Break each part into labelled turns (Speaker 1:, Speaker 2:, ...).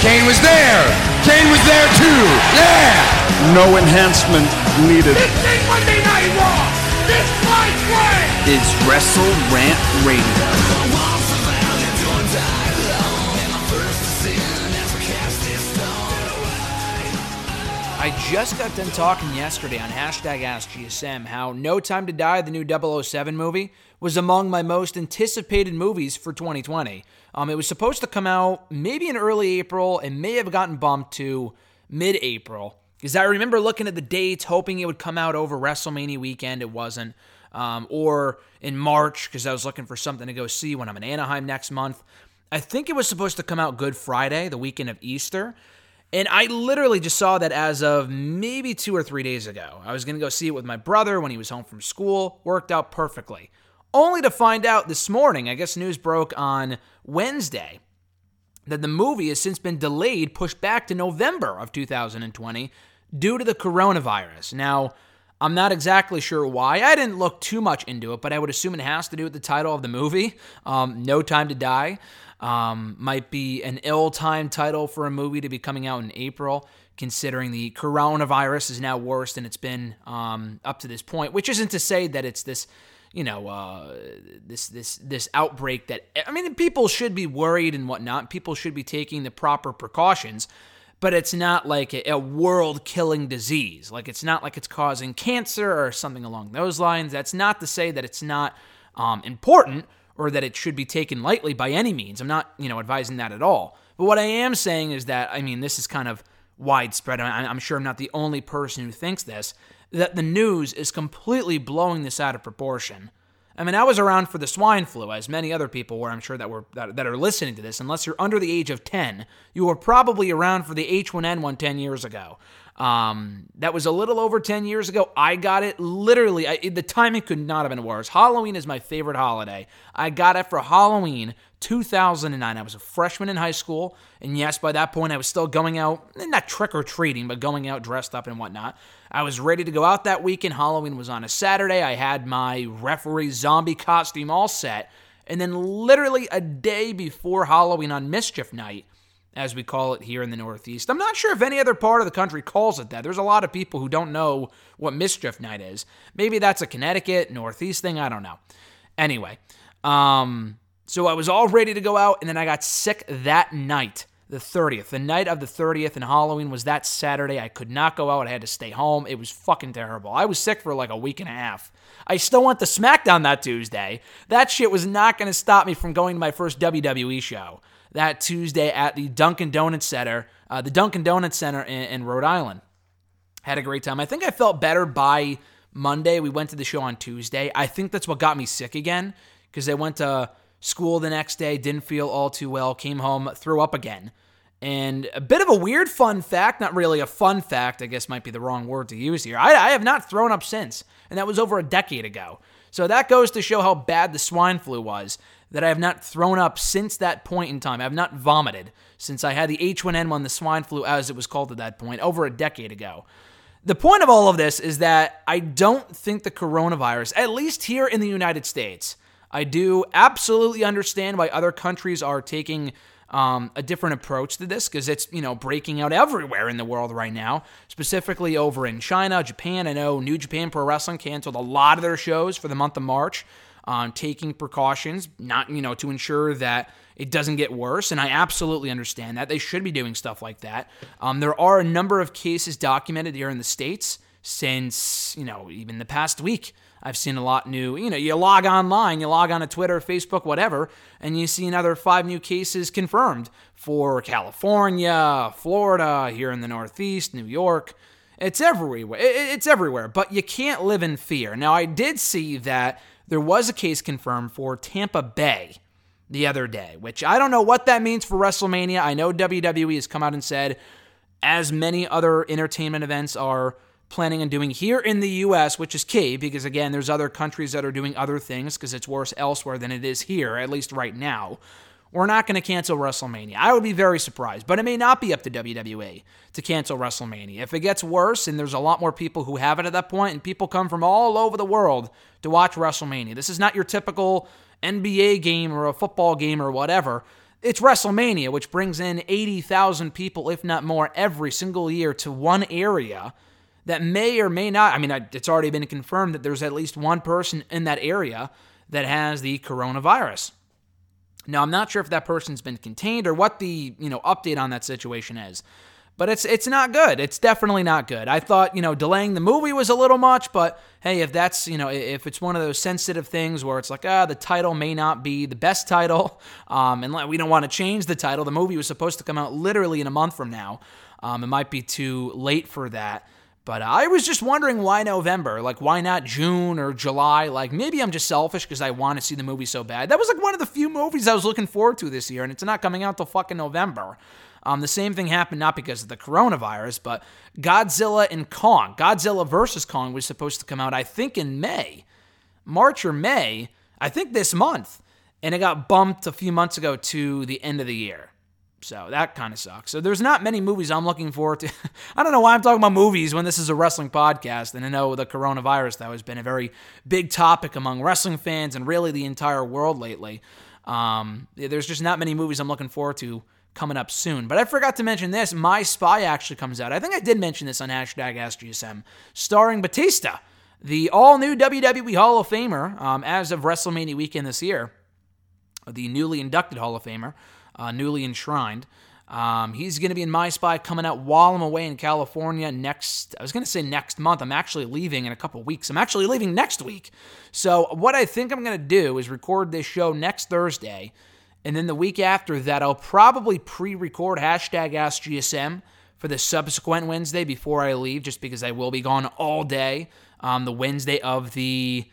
Speaker 1: Kane was there. Kane was there too. Yeah.
Speaker 2: No enhancement needed.
Speaker 3: This ain't Monday Night Raw. This fight way
Speaker 4: is Wrestle Rant Radio. I just got done talking yesterday on hashtag AskGSM how No Time to Die, the new 007 movie, was among my most anticipated movies for 2020. Um, it was supposed to come out maybe in early April and may have gotten bumped to mid April. Because I remember looking at the dates, hoping it would come out over WrestleMania weekend. It wasn't. Um, or in March, because I was looking for something to go see when I'm in Anaheim next month. I think it was supposed to come out Good Friday, the weekend of Easter. And I literally just saw that as of maybe two or three days ago. I was going to go see it with my brother when he was home from school. Worked out perfectly. Only to find out this morning, I guess news broke on Wednesday, that the movie has since been delayed, pushed back to November of 2020 due to the coronavirus. Now, I'm not exactly sure why. I didn't look too much into it, but I would assume it has to do with the title of the movie, um, No Time to Die. Um, might be an ill timed title for a movie to be coming out in April, considering the coronavirus is now worse than it's been um, up to this point, which isn't to say that it's this. You know, uh, this this this outbreak that I mean, people should be worried and whatnot. People should be taking the proper precautions, but it's not like a, a world killing disease. Like it's not like it's causing cancer or something along those lines. That's not to say that it's not um, important or that it should be taken lightly by any means. I'm not, you know, advising that at all. But what I am saying is that, I mean, this is kind of widespread. I'm sure I'm not the only person who thinks this, that the news is completely blowing this out of proportion. I mean, I was around for the swine flu, as many other people were, I'm sure, that were that, that are listening to this. Unless you're under the age of 10, you were probably around for the H1N1 10 years ago. Um, that was a little over 10 years ago. I got it literally, I, the timing could not have been worse. Halloween is my favorite holiday. I got it for Halloween 2009. I was a freshman in high school. And yes, by that point, I was still going out, not trick or treating, but going out dressed up and whatnot. I was ready to go out that weekend. Halloween was on a Saturday. I had my referee zombie costume all set. And then, literally a day before Halloween on Mischief Night, as we call it here in the Northeast. I'm not sure if any other part of the country calls it that. There's a lot of people who don't know what Mischief Night is. Maybe that's a Connecticut, Northeast thing. I don't know. Anyway, um, so I was all ready to go out, and then I got sick that night, the 30th. The night of the 30th, and Halloween was that Saturday. I could not go out. I had to stay home. It was fucking terrible. I was sick for like a week and a half. I still went to SmackDown that Tuesday. That shit was not going to stop me from going to my first WWE show that Tuesday at the Dunkin' Donuts Center, uh, the Dunkin' Donuts Center in, in Rhode Island. Had a great time. I think I felt better by Monday. We went to the show on Tuesday. I think that's what got me sick again because I went to school the next day, didn't feel all too well, came home, threw up again. And a bit of a weird fun fact, not really a fun fact, I guess might be the wrong word to use here. I, I have not thrown up since, and that was over a decade ago. So that goes to show how bad the swine flu was that I have not thrown up since that point in time. I have not vomited since I had the H1N1, the swine flu, as it was called at that point, over a decade ago. The point of all of this is that I don't think the coronavirus, at least here in the United States, I do absolutely understand why other countries are taking um, a different approach to this because it's you know breaking out everywhere in the world right now. Specifically over in China, Japan. I know New Japan Pro Wrestling canceled a lot of their shows for the month of March on taking precautions, not, you know, to ensure that it doesn't get worse. And I absolutely understand that. They should be doing stuff like that. Um, there are a number of cases documented here in the States since, you know, even the past week. I've seen a lot new, you know, you log online, you log on to Twitter, Facebook, whatever, and you see another five new cases confirmed for California, Florida, here in the Northeast, New York. It's everywhere. It's everywhere, but you can't live in fear. Now, I did see that there was a case confirmed for Tampa Bay. the other day, which I don't know what that means for WrestleMania. I know WWE has come out and said, as many other entertainment events are planning on doing here in the US, which is key because, again, there's other countries that are doing other things because it's worse elsewhere than it is here, at least right now. We're not going to cancel WrestleMania. I would be very surprised, but it may not be up to WWE to cancel WrestleMania. If it gets worse and there's a lot more people who have it at that point, and people come from all over the world to watch WrestleMania, this is not your typical NBA game or a football game or whatever. It's WrestleMania, which brings in 80,000 people, if not more, every single year to one area that may or may not. I mean, it's already been confirmed that there's at least one person in that area that has the coronavirus. Now, I'm not sure if that person's been contained or what the, you know, update on that situation is. But it's it's not good. It's definitely not good. I thought, you know, delaying the movie was a little much, but hey, if that's, you know, if it's one of those sensitive things where it's like, ah, the title may not be the best title, um, and we don't want to change the title. The movie was supposed to come out literally in a month from now. Um, it might be too late for that. But I was just wondering why November? Like, why not June or July? Like, maybe I'm just selfish because I want to see the movie so bad. That was like one of the few movies I was looking forward to this year, and it's not coming out till fucking November. Um, the same thing happened not because of the coronavirus, but Godzilla and Kong. Godzilla versus Kong was supposed to come out, I think, in May, March or May, I think this month, and it got bumped a few months ago to the end of the year. So that kind of sucks. So there's not many movies I'm looking forward to. I don't know why I'm talking about movies when this is a wrestling podcast. And I know the coronavirus that has been a very big topic among wrestling fans and really the entire world lately. Um, there's just not many movies I'm looking forward to coming up soon. But I forgot to mention this. My Spy actually comes out. I think I did mention this on hashtag AskGSM, starring Batista, the all new WWE Hall of Famer um, as of WrestleMania weekend this year, the newly inducted Hall of Famer uh, newly enshrined. Um, he's going to be in My Spy coming out while I'm away in California next. I was going to say next month. I'm actually leaving in a couple weeks. I'm actually leaving next week. So, what I think I'm going to do is record this show next Thursday. And then the week after that, I'll probably pre record hashtag AskGSM for the subsequent Wednesday before I leave, just because I will be gone all day. Um, the Wednesday of the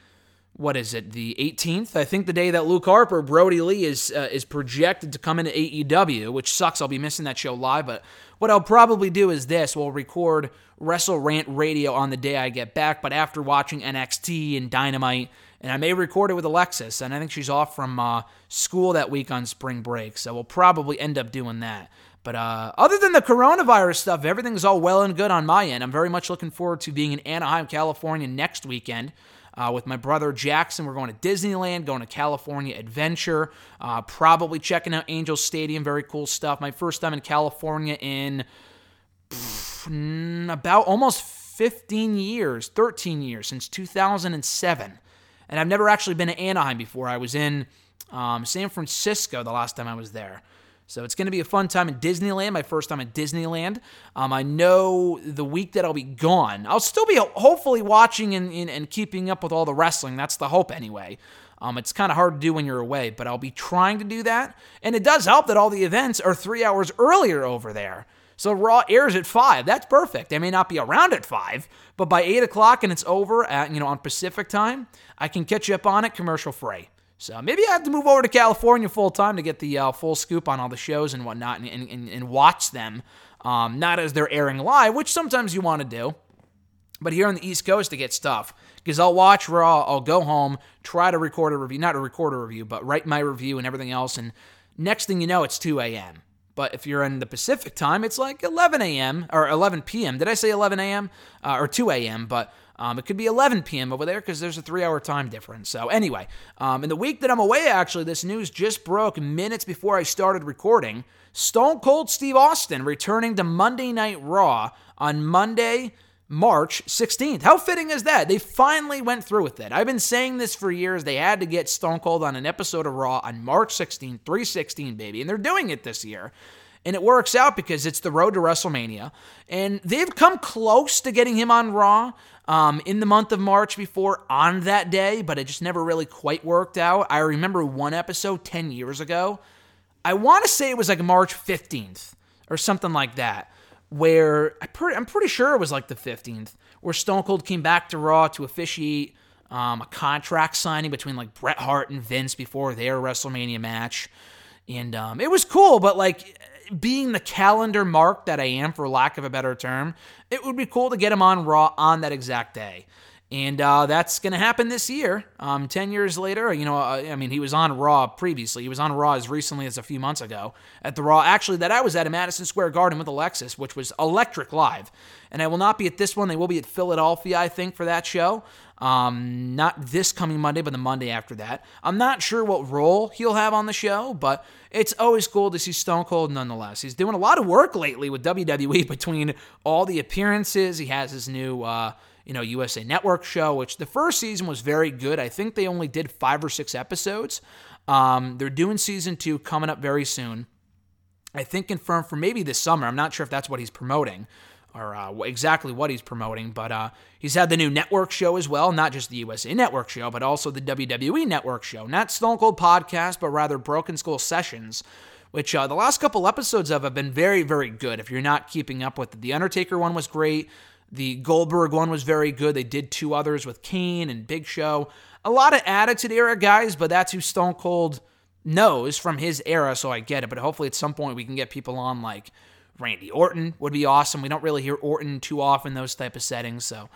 Speaker 4: what is it, the 18th? I think the day that Luke Harper, Brodie Lee is uh, is projected to come into AEW, which sucks. I'll be missing that show live. But what I'll probably do is this: we'll record Wrestle Rant Radio on the day I get back. But after watching NXT and Dynamite, and I may record it with Alexis, and I think she's off from uh, school that week on spring break, so we'll probably end up doing that. But uh, other than the coronavirus stuff, everything's all well and good on my end. I'm very much looking forward to being in Anaheim, California next weekend uh, with my brother Jackson. We're going to Disneyland, going to California Adventure, uh, probably checking out Angel Stadium. Very cool stuff. My first time in California in pff, about almost 15 years, 13 years, since 2007. And I've never actually been to Anaheim before. I was in um, San Francisco the last time I was there. So it's going to be a fun time in Disneyland, my first time at Disneyland. Um, I know the week that I'll be gone, I'll still be hopefully watching and, and, and keeping up with all the wrestling. That's the hope anyway. Um, it's kind of hard to do when you're away, but I'll be trying to do that. And it does help that all the events are three hours earlier over there. So Raw airs at five. That's perfect. I may not be around at five, but by eight o'clock and it's over at you know on Pacific time, I can catch up on it commercial free. So maybe I have to move over to California full time to get the uh, full scoop on all the shows and whatnot and, and, and watch them, um, not as they're airing live, which sometimes you want to do. But here on the East Coast to get stuff, because I'll watch Raw, I'll go home, try to record a review, not to record a review, but write my review and everything else. And next thing you know, it's 2 a.m. But if you're in the Pacific time, it's like 11 a.m. or 11 p.m. Did I say 11 a.m. Uh, or 2 a.m.? But um, it could be 11 p.m. over there because there's a three hour time difference. So, anyway, um, in the week that I'm away, actually, this news just broke minutes before I started recording. Stone Cold Steve Austin returning to Monday Night Raw on Monday, March 16th. How fitting is that? They finally went through with it. I've been saying this for years. They had to get Stone Cold on an episode of Raw on March 16th, 316, baby. And they're doing it this year. And it works out because it's the road to WrestleMania. And they've come close to getting him on Raw um, in the month of March before on that day, but it just never really quite worked out. I remember one episode 10 years ago. I want to say it was like March 15th or something like that, where I am pretty sure it was like the 15th, where Stone Cold came back to Raw to officiate um, a contract signing between like Bret Hart and Vince before their WrestleMania match. And um, it was cool, but like being the calendar mark that I am, for lack of a better term, it would be cool to get him on Raw on that exact day. And uh, that's going to happen this year. Um, 10 years later, you know, uh, I mean, he was on Raw previously. He was on Raw as recently as a few months ago at the Raw, actually, that I was at in Madison Square Garden with Alexis, which was electric live. And I will not be at this one. They will be at Philadelphia, I think, for that show. Um, not this coming Monday, but the Monday after that. I'm not sure what role he'll have on the show, but it's always cool to see Stone Cold nonetheless. He's doing a lot of work lately with WWE between all the appearances. He has his new. Uh, you know, USA Network show, which the first season was very good. I think they only did five or six episodes. Um, they're doing season two coming up very soon. I think confirmed for maybe this summer. I'm not sure if that's what he's promoting or uh, exactly what he's promoting, but uh, he's had the new network show as well, not just the USA Network show, but also the WWE Network show. Not Stone Cold Podcast, but rather Broken Skull Sessions, which uh, the last couple episodes of have been very, very good. If you're not keeping up with it, the Undertaker one was great. The Goldberg one was very good. They did two others with Kane and Big Show. A lot of Attitude Era guys, but that's who Stone Cold knows from his era, so I get it. But hopefully at some point we can get people on like Randy Orton would be awesome. We don't really hear Orton too often those type of settings, so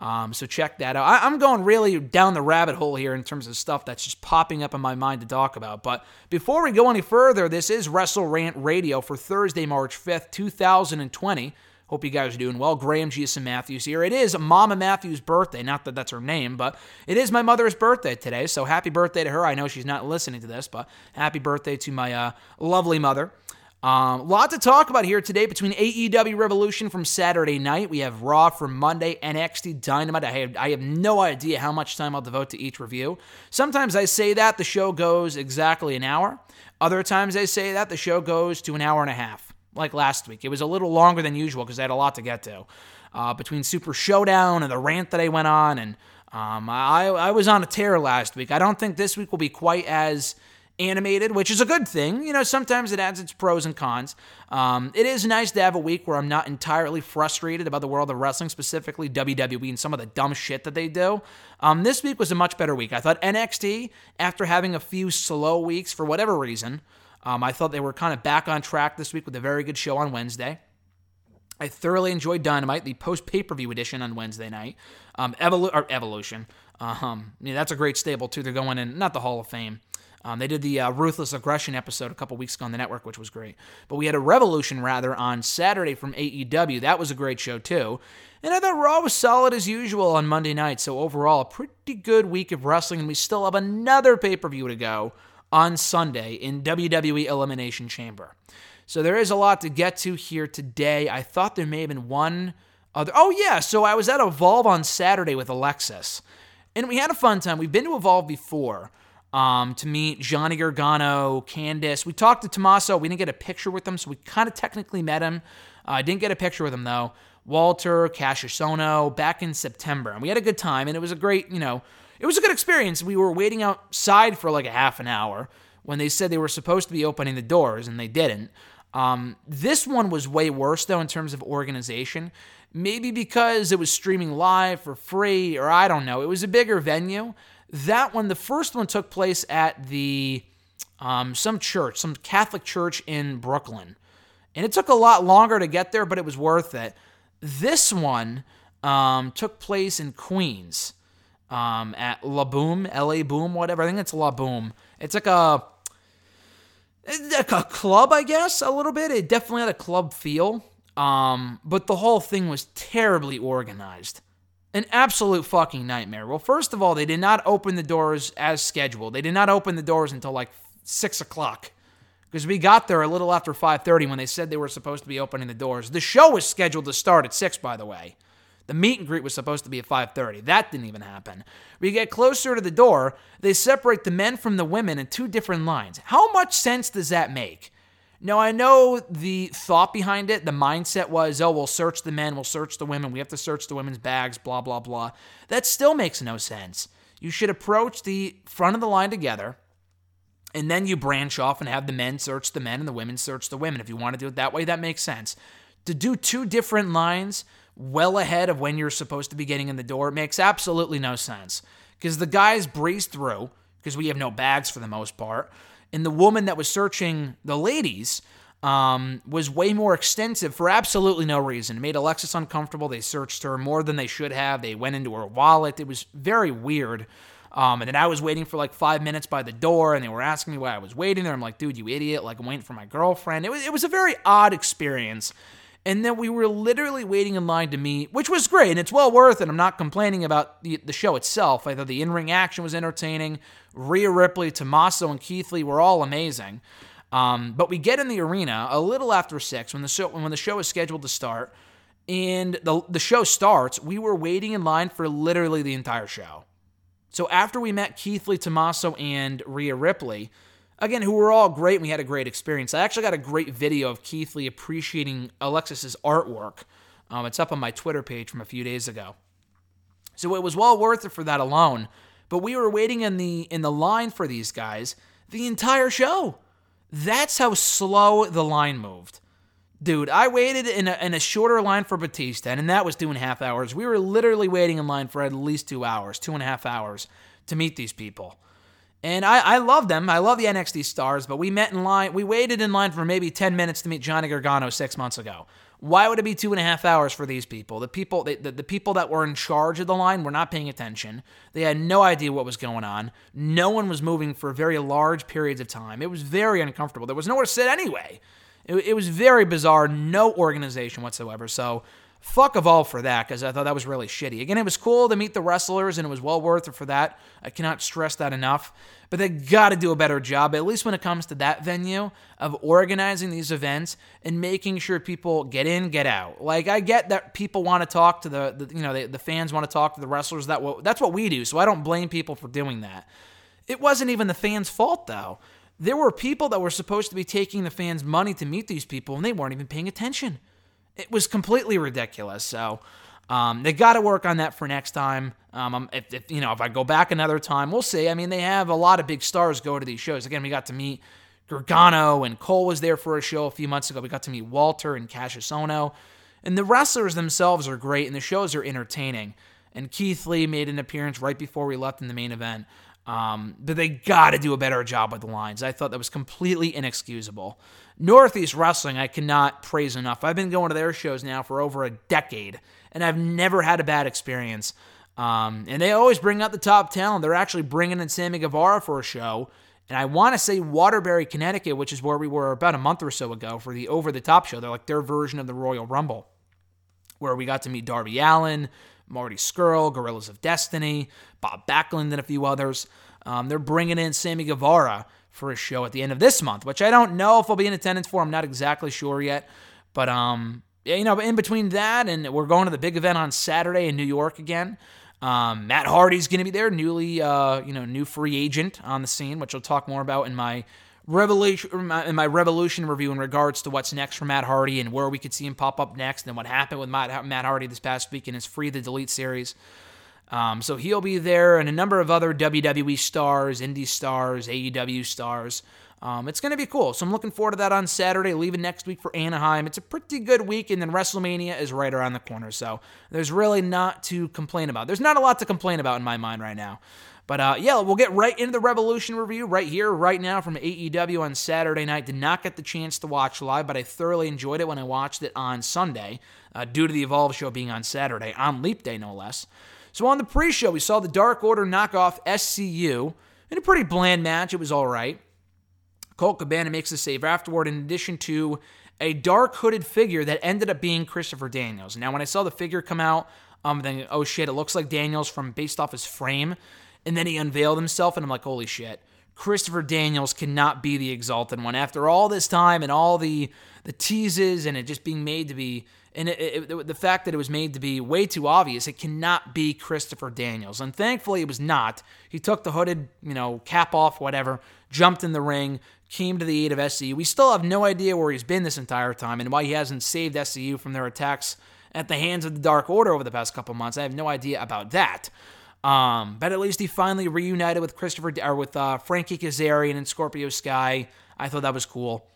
Speaker 4: um, so check that out. I, am going really down the rabbit hole here in terms of stuff that's just popping up in my mind to talk about. But before we go any further, this is Wrestle Rant Radio for Thursday, March 5th, 2020. Hope you guys are doing well. Graham Giason Matthews here. It is Mama Matthews' birthday. Not that that's her name, but it is my mother's birthday today. So happy birthday to her. I know she's not listening to this, but happy birthday to my uh, lovely mother. Um, lot to talk about here today between AEW Revolution from Saturday night. We have Raw from Monday, NXT Dynamite. I have, I have no idea how much time I'll devote to each review. Sometimes I say that the show goes exactly an hour. Other times I say that the show goes to an hour and a half like last week. It was a little longer than usual because I had a lot to get to. Uh, between Super Showdown and the rant that I went on, and um, I, I was on a tear last week. I don't think this week will be quite as animated, which is a good thing. You know, sometimes it adds its pros and cons. Um, it is nice to have a week where I'm not entirely frustrated about the world of wrestling, specifically WWE and some of the dumb shit that they do. Um, this week was a much better week. I thought NXT, after having a few slow weeks for whatever reason, um, I thought they were kind of back on track this week with a very good show on Wednesday. I thoroughly enjoyed Dynamite, the post pay per view edition on Wednesday night. Um, Evolu- Evolution. Um, yeah, that's a great stable, too. They're going in, not the Hall of Fame. Um, they did the uh, Ruthless Aggression episode a couple weeks ago on the network, which was great. But we had a Revolution, rather, on Saturday from AEW. That was a great show, too. And I thought Raw was solid as usual on Monday night. So, overall, a pretty good week of wrestling. And we still have another pay per view to go on Sunday in WWE Elimination Chamber. So there is a lot to get to here today. I thought there may have been one other. Oh, yeah. So I was at Evolve on Saturday with Alexis, and we had a fun time. We've been to Evolve before um, to meet Johnny Gargano, Candice. We talked to Tommaso. We didn't get a picture with him, so we kind of technically met him. I uh, didn't get a picture with him, though. Walter, Kassius Ohno, back in September. And we had a good time, and it was a great, you know, it was a good experience. We were waiting outside for like a half an hour when they said they were supposed to be opening the doors and they didn't. Um, this one was way worse though in terms of organization. Maybe because it was streaming live for free, or I don't know. It was a bigger venue. That one, the first one took place at the um, some church, some Catholic church in Brooklyn, and it took a lot longer to get there, but it was worth it. This one um, took place in Queens um, at La Boom, LA Boom, whatever. I think it's La Boom. It's like a like a club, I guess, a little bit. It definitely had a club feel. Um, but the whole thing was terribly organized. An absolute fucking nightmare. Well, first of all, they did not open the doors as scheduled. They did not open the doors until like six o'clock because we got there a little after 5.30 when they said they were supposed to be opening the doors the show was scheduled to start at 6 by the way the meet and greet was supposed to be at 5:30. That didn't even happen. We get closer to the door, they separate the men from the women in two different lines. How much sense does that make? Now, I know the thought behind it, the mindset was, oh, we'll search the men, we'll search the women, we have to search the women's bags, blah, blah, blah. That still makes no sense. You should approach the front of the line together, and then you branch off and have the men search the men and the women search the women. If you want to do it that way, that makes sense. To do two different lines well ahead of when you're supposed to be getting in the door makes absolutely no sense. because the guys breezed through because we have no bags for the most part, and the woman that was searching the ladies um, was way more extensive for absolutely no reason. It made Alexis uncomfortable. They searched her more than they should have. They went into her wallet. It was very weird. Um, and then I was waiting for like five minutes by the door, and they were asking me why I was waiting there. I'm like, dude, you idiot! Like I'm waiting for my girlfriend. It was it was a very odd experience. And then we were literally waiting in line to meet, which was great, and it's well worth it. I'm not complaining about the, the show itself. I thought the in ring action was entertaining. Rhea Ripley, Tommaso, and Keith Lee were all amazing. Um, but we get in the arena a little after six when the show when the show is scheduled to start, and the the show starts. We were waiting in line for literally the entire show. So after we met Keith Lee, Tommaso, and Rhea Ripley, again, who were all great, and we had a great experience. I actually got a great video of Keith Lee appreciating Alexis's artwork. Um, it's up on my Twitter page from a few days ago. So it was well worth it for that alone. But we were waiting in the in the line for these guys the entire show. That's how slow the line moved. Dude, I waited in a, in a shorter line for Batista, and that was two and a half hours. We were literally waiting in line for at least two hours, two and a half hours to meet these people. And I, I love them. I love the NXT stars, but we met in line, we waited in line for maybe 10 minutes to meet Johnny Gargano six months ago. Why would it be two and a half hours for these people? The people, the, the, the people that were in charge of the line were not paying attention. They had no idea what was going on. No one was moving for very large periods of time. It was very uncomfortable. There was nowhere to sit anyway. It, it was very bizarre. No organization whatsoever. So fuck of all for that because I thought that was really shitty. Again, it was cool to meet the wrestlers and it was well worth it for that. I cannot stress that enough. But they got to do a better job, at least when it comes to that venue, of organizing these events and making sure people get in, get out. Like I get that people want to talk to the, the you know, the, the fans want to talk to the wrestlers. That what that's what we do. So I don't blame people for doing that. It wasn't even the fans' fault though. There were people that were supposed to be taking the fans' money to meet these people, and they weren't even paying attention. It was completely ridiculous. So um, they got to work on that for next time. Um, if, if, you know, if I go back another time, we'll see. I mean, they have a lot of big stars go to these shows. Again, we got to meet Gargano and Cole was there for a show a few months ago. We got to meet Walter and Kassius Ohno, and the wrestlers themselves are great, and the shows are entertaining. And Keith Lee made an appearance right before we left in the main event. Um, but they got to do a better job with the lines. I thought that was completely inexcusable. Northeast Wrestling, I cannot praise enough. I've been going to their shows now for over a decade, and I've never had a bad experience. Um, and they always bring out the top talent. They're actually bringing in Sammy Guevara for a show. And I want to say Waterbury, Connecticut, which is where we were about a month or so ago for the Over the Top show. They're like their version of the Royal Rumble, where we got to meet Darby Allin, Marty Scurll, Guerrillas of Destiny, Bob Backlund, and a few others. Um, they're bringing in Sammy Guevara for a show at the end of this month, which I don't know if I'll be in attendance for. I'm not exactly sure yet. But, um, you know, in between that and we're going to the big event on Saturday in New York again. Um, Matt Hardy's going to be there, newly, uh, you know, new free agent on the scene, which I'll talk more about in my revolution in my revolution review in regards to what's next for Matt Hardy and where we could see him pop up next and what happened with Matt, Matt Hardy this past week in his Free the Delete series. Um, so he'll be there and a number of other WWE stars, indie stars, AEW stars. Um, it's going to be cool. So I'm looking forward to that on Saturday, leaving next week for Anaheim. It's a pretty good week, and then WrestleMania is right around the corner. So there's really not to complain about. There's not a lot to complain about in my mind right now. But uh, yeah, we'll get right into the Revolution review right here, right now from AEW on Saturday night. Did not get the chance to watch live, but I thoroughly enjoyed it when I watched it on Sunday, uh, due to the Evolve show being on Saturday, on Leap Day, no less. So on the pre show, we saw the Dark Order knock off SCU in a pretty bland match. It was all right. Colt Cabana makes the save afterward, in addition to a dark hooded figure that ended up being Christopher Daniels. Now, when I saw the figure come out, I'm thinking, oh shit, it looks like Daniels from based off his frame. And then he unveiled himself, and I'm like, holy shit. Christopher Daniels cannot be the exalted one after all this time and all the the teases and it just being made to be and it, it, the fact that it was made to be way too obvious. It cannot be Christopher Daniels, and thankfully it was not. He took the hooded you know cap off, whatever, jumped in the ring, came to the aid of SCU. We still have no idea where he's been this entire time and why he hasn't saved SCU from their attacks at the hands of the Dark Order over the past couple months. I have no idea about that. Um, but at least he finally reunited with Christopher or with uh, Frankie Kazarian and Scorpio Sky. I thought that was cool.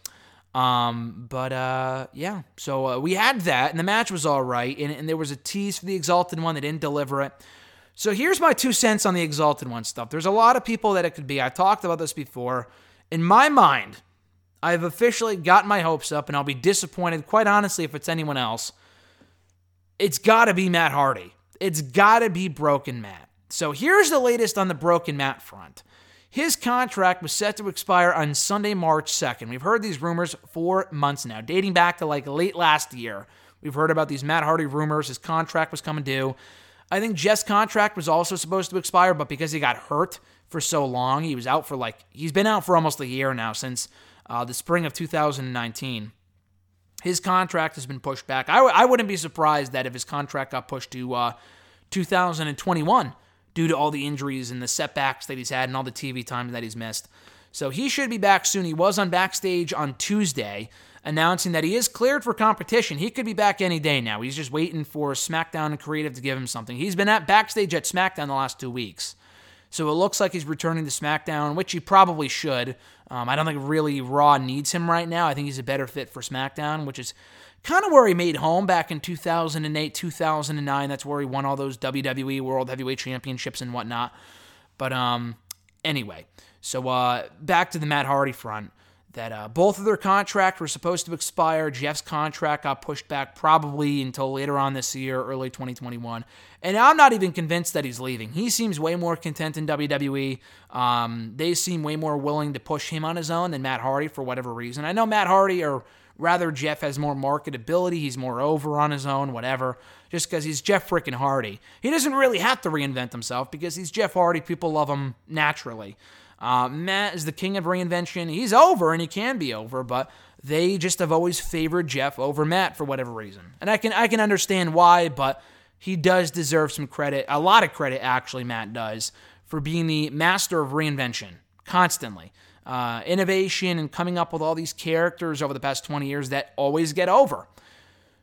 Speaker 4: Um, but uh, yeah, so uh, we had that, and the match was all right, and, and there was a tease for the Exalted one. They didn't deliver it. So here's my two cents on the Exalted One stuff. There's a lot of people that it could be. I've talked about this before. In my mind, I've officially got my hopes up, and I'll be disappointed, quite honestly, if it's anyone else. It's got to be Matt Hardy. It's got to be Broken Matt. So here's the latest on the Broken Matt front. His contract was set to expire on Sunday, March 2nd. We've heard these rumors for months now, dating back to like late last year. We've heard about these Matt Hardy rumors. His contract was coming due. I think Jeff's contract was also supposed to expire, but because he got hurt for so long, he was out for like, he's been out for almost a year now since uh, the spring of 2019. His contract has been pushed back. I w- I wouldn't be surprised that if his contract got pushed to uh, 2021 due to all the injuries and the setbacks that he's had and all the TV time that he's missed. So he should be back soon. He was on backstage on Tuesday announcing that he is cleared for competition. He could be back any day now. He's just waiting for SmackDown and Creative to give him something. He's been at backstage at SmackDown the last two weeks. So it looks like he's returning to SmackDown, which he probably should. Um, I don't think really Raw needs him right now. I think he's a better fit for SmackDown, which is kind of where he made home back in 2008, 2009. That's where he won all those WWE World Heavyweight Championships and whatnot. But um, anyway, so uh, back to the Matt Hardy front that uh, both of their contracts were supposed to expire. Jeff's contract got pushed back probably until later on this year, early 2021. And I'm not even convinced that he's leaving. He seems way more content in WWE. Um, they seem way more willing to push him on his own than Matt Hardy for whatever reason. I know Matt Hardy, or rather Jeff, has more marketability. He's more over on his own, whatever, just because he's Jeff freaking Hardy. He doesn't really have to reinvent himself because he's Jeff Hardy. People love him naturally. Uh, Matt is the king of reinvention. He's over and he can be over, but they just have always favored Jeff over Matt for whatever reason. And I can I can understand why, but he does deserve some credit, a lot of credit actually. Matt does for being the master of reinvention constantly, uh, innovation, and coming up with all these characters over the past 20 years that always get over.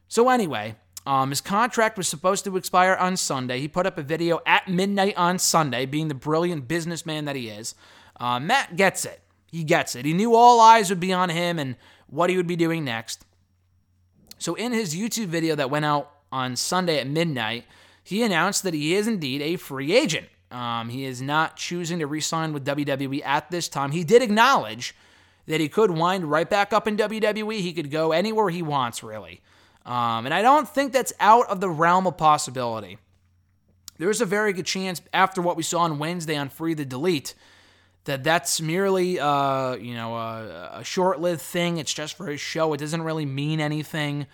Speaker 4: So anyway, um, his contract was supposed to expire on Sunday. He put up a video at midnight on Sunday, being the brilliant businessman that he is. Uh, Matt gets it. He gets it. He knew all eyes would be on him and what he would be doing next. So, in his YouTube video that went out on Sunday at midnight, he announced that he is indeed a free agent. Um, he is not choosing to re sign with WWE at this time. He did acknowledge that he could wind right back up in WWE. He could go anywhere he wants, really. Um, and I don't think that's out of the realm of possibility. There's a very good chance after what we saw on Wednesday on Free the Delete that that's merely uh, you know a, a short-lived thing. It's just for his show. It doesn't really mean anything.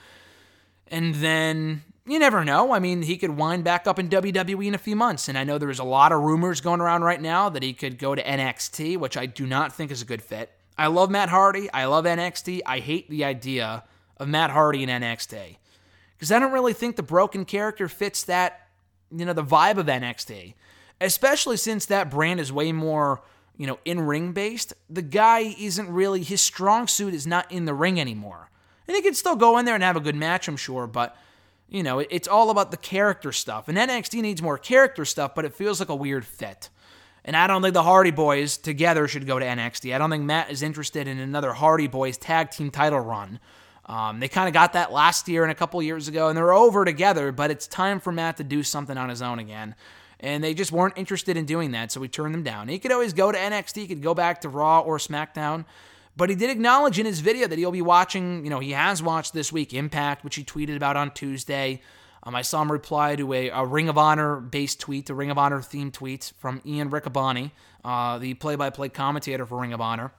Speaker 4: And then you never know. I mean, he could wind back up in WWE in a few months. And I know there's a lot of rumors going around right now that he could go to NXT, which I do not think is a good fit. I love Matt Hardy. I love NXT. I hate the idea of Matt Hardy in NXT because I don't really think the broken character fits that, you know, the vibe of NXT, especially since that brand is way more you know, in ring based, the guy isn't really, his strong suit is not in the ring anymore. And he can still go in there and have a good match, I'm sure, but, you know, it's all about the character stuff. And NXT needs more character stuff, but it feels like a weird fit. And I don't think the Hardy Boys together should go to NXT. I don't think Matt is interested in another Hardy Boys tag team title run. Um, they kind of got that last year and a couple years ago, and they're over together, but it's time for Matt to do something on his own again and they just weren't interested in doing that, so we turned them down. He could always go to NXT, he could go back to Raw or SmackDown, but he did acknowledge in his video that he'll be watching, you know, he has watched this week Impact, which he tweeted about on Tuesday. Um, I saw him reply to a, a Ring of Honor based tweet, a Ring of Honor themed tweet from Ian Riccaboni, uh, the play by play commentator for Ring of Honor.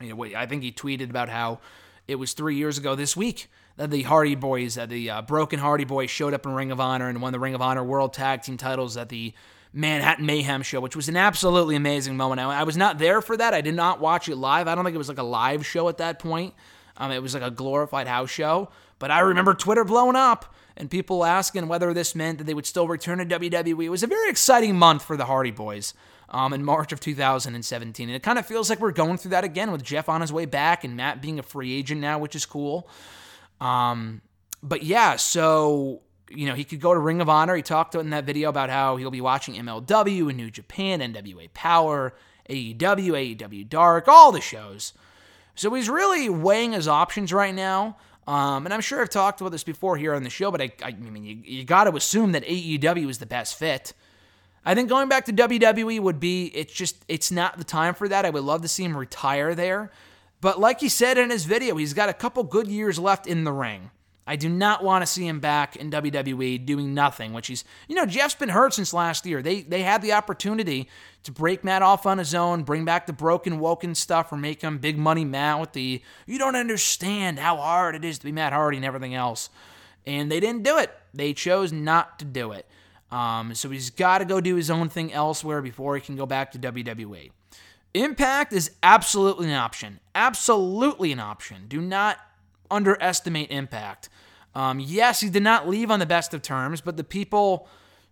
Speaker 4: You know, I think he tweeted about how it was three years ago this week that the Hardy Boys, uh, the uh, Broken Hardy Boys, showed up in Ring of Honor and won the Ring of Honor World Tag Team titles at the Manhattan Mayhem show, which was an absolutely amazing moment. I, I was not there for that. I did not watch it live. I don't think it was like a live show at that point. Um, it was like a glorified house show. But I remember Twitter blowing up and people asking whether this meant that they would still return to WWE. It was a very exciting month for the Hardy Boys um, in March of 2017. And it kind of feels like we're going through that again with Jeff on his way back and Matt being a free agent now, which is cool. Um, but yeah, so you know, he could go to Ring of Honor. He talked in that video about how he'll be watching MLW and New Japan, NWA Power, AEW, AEW Dark, all the shows. So he's really weighing his options right now. Um, and I'm sure I've talked about this before here on the show, but I, I mean, you, you got to assume that AEW is the best fit. I think going back to WWE would be it's just it's not the time for that. I would love to see him retire there. But like he said in his video, he's got a couple good years left in the ring. I do not want to see him back in WWE doing nothing, which he's, you know, Jeff's been hurt since last year. They they had the opportunity to break Matt off on his own, bring back the broken woken stuff, or make him big money Matt with the you don't understand how hard it is to be Matt Hardy and everything else. And they didn't do it. They chose not to do it. Um, so he's got to go do his own thing elsewhere before he can go back to WWE. Impact is absolutely an option. Absolutely an option. Do not underestimate Impact. Um, yes, he did not leave on the best of terms, but the people,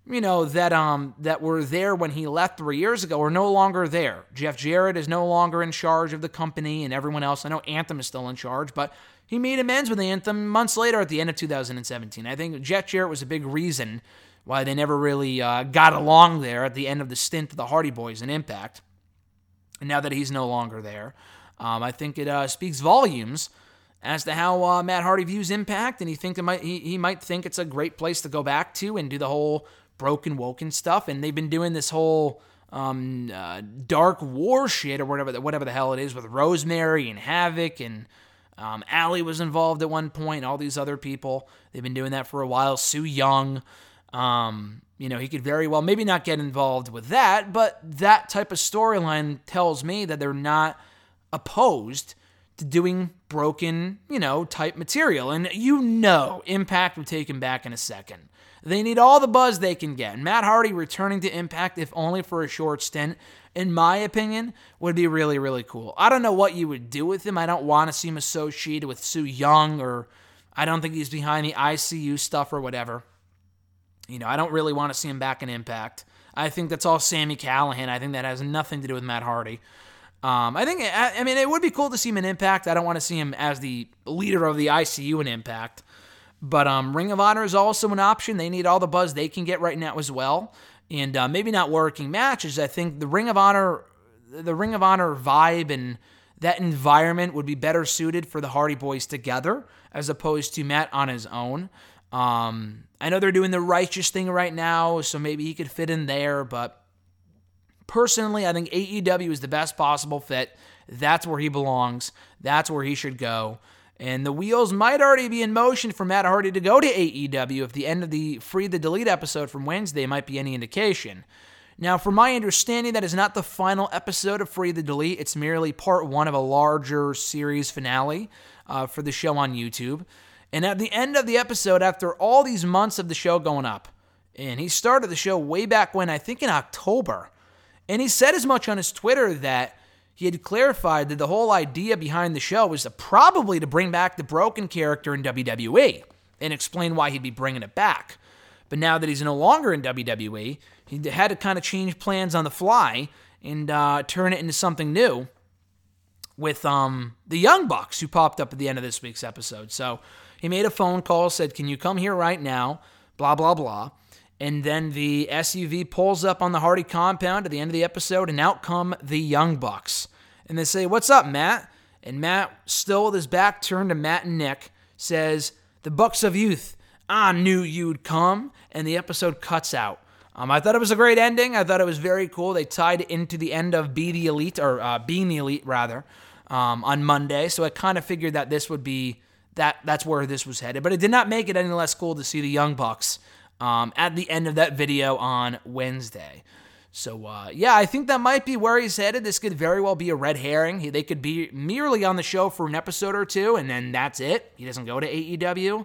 Speaker 4: you know, that um that were there when he left three years ago are no longer there. Jeff Jarrett is no longer in charge of the company, and everyone else. I know Anthem is still in charge, but he made amends with Anthem months later at the end of 2017. I think Jeff Jarrett was a big reason why they never really uh, got along there at the end of the stint of the Hardy Boys in Impact. And now that he's no longer there, um, I think it uh, speaks volumes as to how uh, Matt Hardy views Impact, and he think it might he, he might think it's a great place to go back to and do the whole broken woken stuff. And they've been doing this whole um, uh, dark war shit or whatever the, whatever the hell it is with Rosemary and Havok and um, Allie was involved at one point. All these other people they've been doing that for a while. Su Yung. Um, you know, he could very well maybe not get involved with that, but that type of storyline tells me that they're not opposed doing broken, you know, type material. And you know, Impact would take him back in a second. They need all the buzz they can get. And Matt Hardy returning to Impact, if only for a short stint, in my opinion, would be really, really cool. I don't know what you would do with him. I don't want to see him associated with Su Yung or I don't think he's behind the ICU stuff or whatever. You know, I don't really want to see him back in Impact. I think that's all Sami Callihan. I think that has nothing to do with Matt Hardy. Um, I think, I, mean, it would be cool to see him in Impact. I don't want to see him as the leader of the ICU in Impact. But um, Ring of Honor is also an option. They need all the buzz they can get right now as well. And uh, maybe not working matches. I think the Ring of Honor, the Ring of Honor vibe and that environment would be better suited for the Hardy Boys together as opposed to Matt on his own. Um, I know they're doing the righteous thing right now, so maybe he could fit in there, but personally, I think AEW is the best possible fit. That's where he belongs. That's where he should go. And the wheels might already be in motion for Matt Hardy to go to AEW if the end of the Free the Delete episode from Wednesday might be any indication. Now, from my understanding, that is not the final episode of Free the Delete. It's merely part one of a larger series finale uh, for the show on YouTube. And at the end of the episode, after all these months of the show going up, and he started the show way back when, I think in October, and he said as much on his Twitter that he had clarified that the whole idea behind the show was to probably to bring back the broken character in WWE and explain why he'd be bringing it back. But now that he's no longer in WWE, he had to kind of change plans on the fly and uh, turn it into something new with um, the Young Bucks who popped up at the end of this week's episode. So he made a phone call, said, Can you come here right now? Blah, blah, blah. And then the SUV pulls up on the Hardy compound at the end of the episode, and out come the Young Bucks. And they say, What's up, Matt? And Matt, still with his back turned to Matt and Nick, says, The Bucks of Youth, I knew you'd come. And the episode cuts out. Um, I thought it was a great ending. I thought it was very cool. They tied it into the end of Be the Elite, or uh, Being the Elite, rather, um, on Monday. So I kind of figured that this would be that that's where this was headed. But it did not make it any less cool to see the Young Bucks um, at the end of that video on Wednesday. So uh, yeah, I think that might be where he's headed. This could very well be a red herring. They could be merely on the show for an episode or two, and then that's it. He doesn't go to AEW.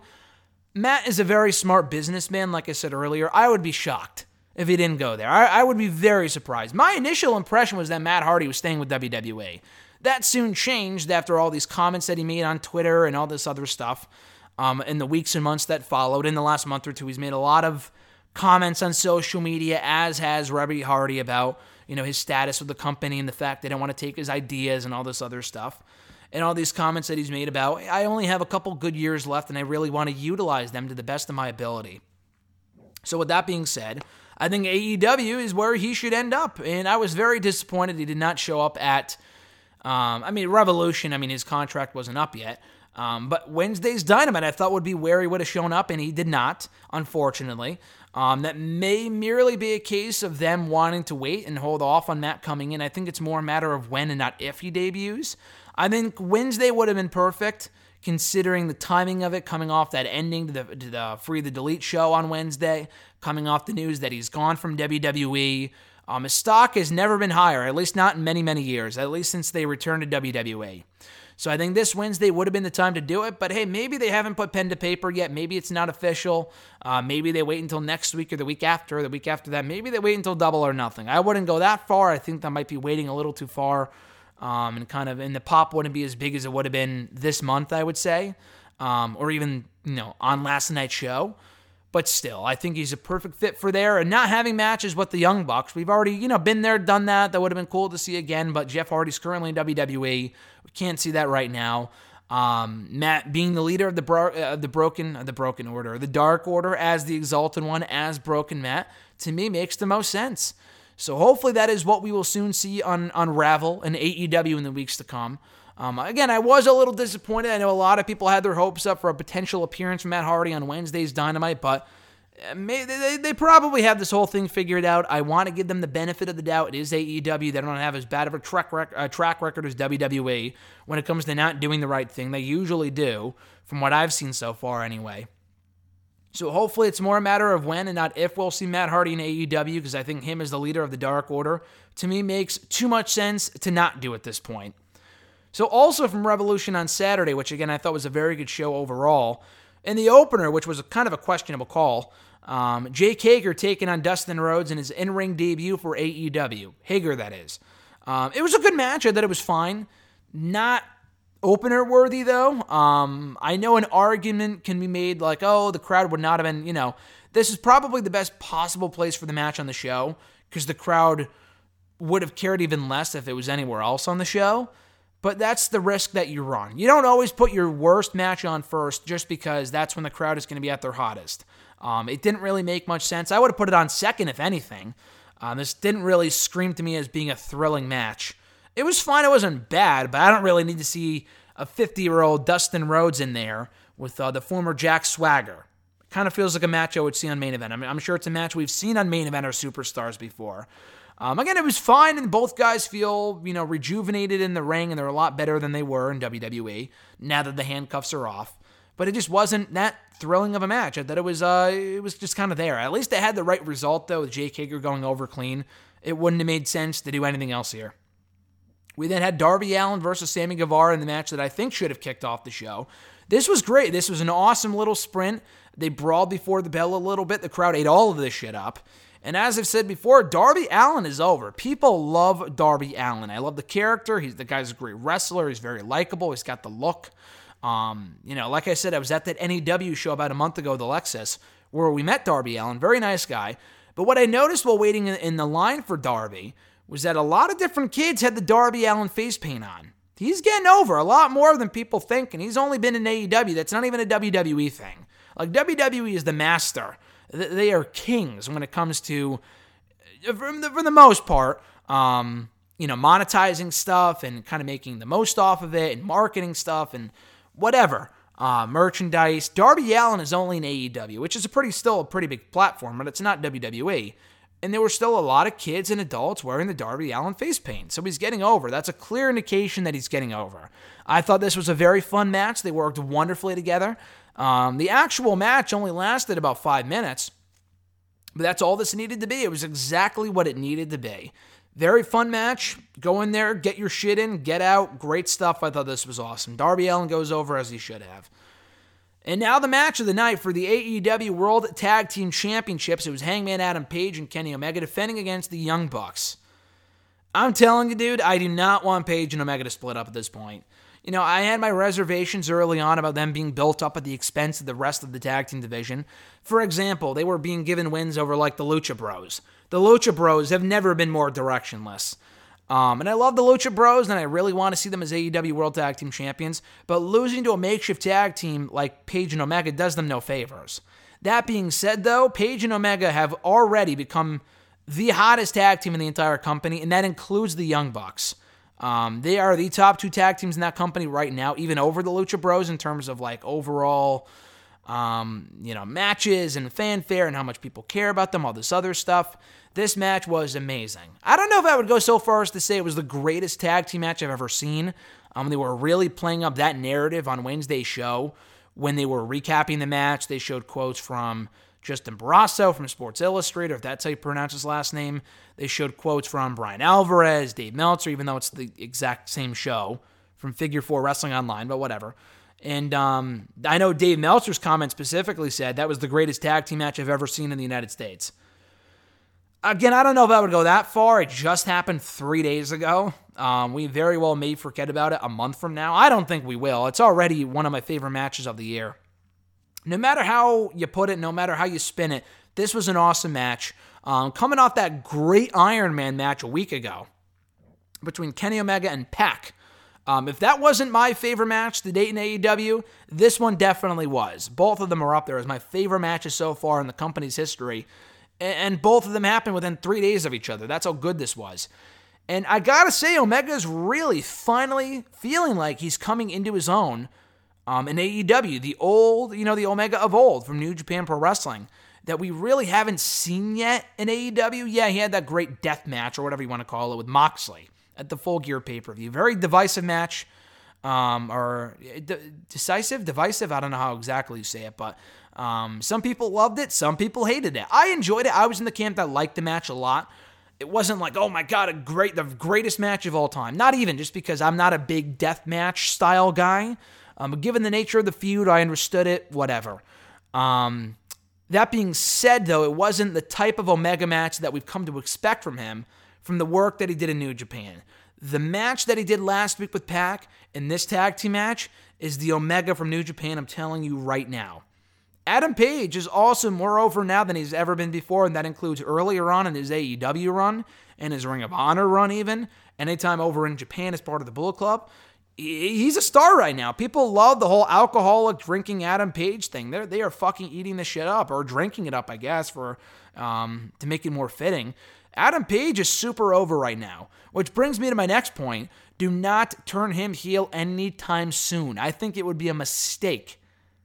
Speaker 4: Matt is a very smart businessman, like I said earlier. I would be shocked if he didn't go there. I, I would be very surprised. My initial impression was that Matt Hardy was staying with WWE. That soon changed after all these comments that he made on Twitter and all this other stuff. Um, in the weeks and months that followed, in the last month or two, he's made a lot of comments on social media, as has Reby Hardy about you know his status with the company and the fact they don't want to take his ideas and all this other stuff. And all these comments that he's made about, I only have a couple good years left and I really want to utilize them to the best of my ability. So, with that being said, I think AEW is where he should end up. And I was very disappointed he did not show up at um, I mean, Revolution, I mean, his contract wasn't up yet. Um, but Wednesday's Dynamite, I thought would be where he would have shown up, and he did not, unfortunately. Um, that may merely be a case of them wanting to wait and hold off on Matt coming in. I think it's more a matter of when and not if he debuts. I think Wednesday would have been perfect considering the timing of it, coming off that ending to the, to the Free the Delete show on Wednesday, coming off the news that he's gone from WWE. Um, his stock has never been higher, at least not in many, many years, at least since they returned to WWE. So I think this Wednesday would have been the time to do it. But hey, maybe they haven't put pen to paper yet. Maybe it's not official. Uh, maybe they wait until next week or the week after, or the week after that. Maybe they wait until double or nothing. I wouldn't go that far. I think that might be waiting a little too far. Um, and kind of, and the pop wouldn't be as big as it would have been this month, I would say, um, or even you know on last night's show. But still, I think he's a perfect fit for there. And not having matches with the Young Bucks, we've already, you know, been there, done that. That would have been cool to see again. But Jeff Hardy's currently in WWE. We can't see that right now. Um, Matt being the leader of the bro- uh, the broken uh, the broken order, the Dark Order as the Exalted One, as Broken Matt, to me makes the most sense. So hopefully that is what we will soon see on Unravel and AEW in the weeks to come. Um, again, I was a little disappointed. I know a lot of people had their hopes up for a potential appearance from Matt Hardy on Wednesday's Dynamite, but they, they probably have this whole thing figured out. I want to give them the benefit of the doubt. It is AEW. They don't have as bad of a track, rec- uh, track record as WWE when it comes to not doing the right thing. They usually do, from what I've seen so far, anyway. So hopefully it's more a matter of when and not if we'll see Matt Hardy in AEW because I think him as the leader of the Dark Order to me makes too much sense to not do at this point. So, also from Revolution on Saturday, which again I thought was a very good show overall, in the opener, which was a kind of a questionable call, um, Jake Hager taking on Dustin Rhodes in his in ring debut for AEW. Hager, that is. Um, it was a good match. I thought it was fine. Not opener worthy, though. Um, I know an argument can be made like, oh, the crowd would not have been, you know, this is probably the best possible place for the match on the show because the crowd would have cared even less if it was anywhere else on the show. But that's the risk that you run. You don't always put your worst match on first just because that's when the crowd is going to be at their hottest. Um, it didn't really make much sense. I would have put it on second, if anything. Um, this didn't really scream to me as being a thrilling match. It was fine, it wasn't bad, but I don't really need to see a 50 year old Dustin Rhodes in there with uh, the former Jack Swagger. Kind of feels like a match I would see on main event. I mean, I'm sure it's a match we've seen on main event or superstars before. Um, again, it was fine, and both guys feel you know rejuvenated in the ring, and they're a lot better than they were in WWE now that the handcuffs are off. But it just wasn't that thrilling of a match. I thought it was uh, it was just kind of there. At least they had the right result though, with Jake Hager going over clean. It wouldn't have made sense to do anything else here. We then had Darby Allin versus Sammy Guevara in the match that I think should have kicked off the show. This was great. This was an awesome little sprint. They brawled before the bell a little bit. The crowd ate all of this shit up. And as I've said before, Darby Allin is over. People love Darby Allin. I love the character. He's the guy's a great wrestler. He's very likable. He's got the look. Um, you know, like I said, I was at that NEW show about a month ago, the Lexus, where we met Darby Allin. Very nice guy. But what I noticed while waiting in the line for Darby was that a lot of different kids had the Darby Allin face paint on. He's getting over a lot more than people think, and he's only been in AEW. That's not even a WWE thing. Like WWE is the master they are kings when it comes to, for the, for the most part, um, you know, monetizing stuff and kind of making the most off of it and marketing stuff and whatever. Uh, merchandise. Darby Allin is only in AEW, which is a pretty still a pretty big platform, but it's not WWE. And there were still a lot of kids and adults wearing the Darby Allin face paint. So he's getting over. That's a clear indication that he's getting over. I thought this was a very fun match. They worked wonderfully together. Um, the actual match only lasted about five minutes, but that's all this needed to be. It was exactly what it needed to be. Very fun match. Go in there, get your shit in, get out. Great stuff. I thought this was awesome. Darby Allin goes over as he should have. And now the match of the night for the AEW World Tag Team Championships. It was Hangman Adam Page and Kenny Omega defending against the Young Bucks. I'm telling you, dude, I do not want Page and Omega to split up at this point. You know, I had my reservations early on about them being built up at the expense of the rest of the tag team division. For example, they were being given wins over like the Lucha Bros. The Lucha Bros have never been more directionless. Um, and I love the Lucha Bros, and I really want to see them as AEW World Tag Team Champions, but losing to a makeshift tag team like Page and Omega does them no favors. That being said, though, Page and Omega have already become the hottest tag team in the entire company, and that includes the Young Bucks. Um, they are the top two tag teams in that company right now, even over the Lucha Bros in terms of like overall, um, you know, matches and fanfare and how much people care about them, all this other stuff. This match was amazing. I don't know if I would go so far as to say it was the greatest tag team match I've ever seen. Um, they were really playing up that narrative on Wednesday's show when they were recapping the match. They showed quotes from Justin Barrasso from Sports Illustrated, if that's how you pronounce his last name. They showed quotes from Bryan Alvarez, Dave Meltzer, even though it's the exact same show from Figure 4 Wrestling Online, but whatever. And um, I know Dave Meltzer's comment specifically said that was the greatest tag team match I've ever seen in the United States. Again, I don't know if I would go that far. It just happened three days ago. Um, we very well may forget about it a month from now. I don't think we will. It's already one of my favorite matches of the year. No matter how you put it, no matter how you spin it, this was an awesome match. Um, coming off that great Iron Man match a week ago between Kenny Omega and Pac. Um, if that wasn't my favorite match the date in AEW, this one definitely was. Both of them are up there as my favorite matches so far in the company's history. And both of them happened within three days of each other. That's how good this was. And I gotta say, Omega's really finally feeling like he's coming into his own um, in AEW, the old, you know, the Omega of old from New Japan Pro Wrestling that we really haven't seen yet in AEW. Yeah, he had that great death match or whatever you want to call it with Moxley at the Full Gear pay per view. Very divisive match, um, or de- decisive, divisive. I don't know how exactly you say it, but um, some people loved it, some people hated it. I enjoyed it. I was in the camp that liked the match a lot. It wasn't like, oh my god, a great, the greatest match of all time. Not even just because I'm not a big death match style guy. Um, but given the nature of the feud, I understood it. Whatever. Um, that being said, though, it wasn't the type of Omega match that we've come to expect from him from the work that he did in New Japan. The match that he did last week with Pac in this tag team match is the Omega from New Japan, I'm telling you right now. Adam Page is also more over now than he's ever been before, and that includes earlier on in his AEW run and his Ring of Honor run, even. Anytime over in Japan as part of the Bullet Club. He's a star right now. People love the whole alcoholic drinking Adam Page thing. They're they are fucking eating the shit up or drinking it up, I guess, for um, to make it more fitting. Adam Page is super over right now, which brings me to my next point. Do not turn him heel anytime soon. I think it would be a mistake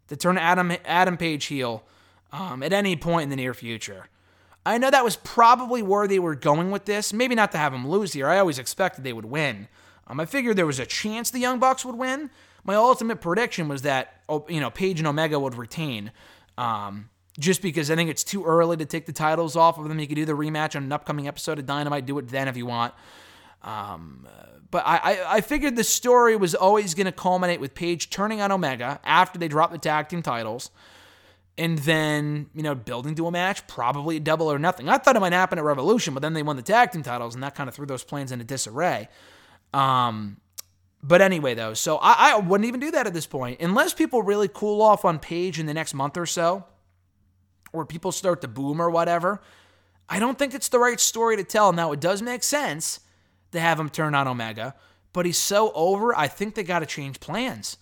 Speaker 4: to turn Adam Adam Page heel um, at any point in the near future. I know that was probably where they were going with this. Maybe not to have him lose here. I always expected they would win. Um, I figured there was a chance the Young Bucks would win. My ultimate prediction was that oh, you know Page and Omega would retain. Um, just because I think it's too early to take the titles off of them. You could do the rematch on an upcoming episode of Dynamite. Do it then if you want. Um, but I, I, I figured the story was always going to culminate with Page turning on Omega after they dropped the tag team titles, and then you know building to a match, probably a double or nothing. I thought it might happen at Revolution, but then they won the tag team titles, and that kind of threw those plans into disarray. Um, but anyway, though, so I, I wouldn't even do that at this point unless people really cool off on Page in the next month or so, or people start to boom or whatever. I don't think it's the right story to tell. Now, it does make sense to have him turn on Omega, but he's so over, I think they got to change plans.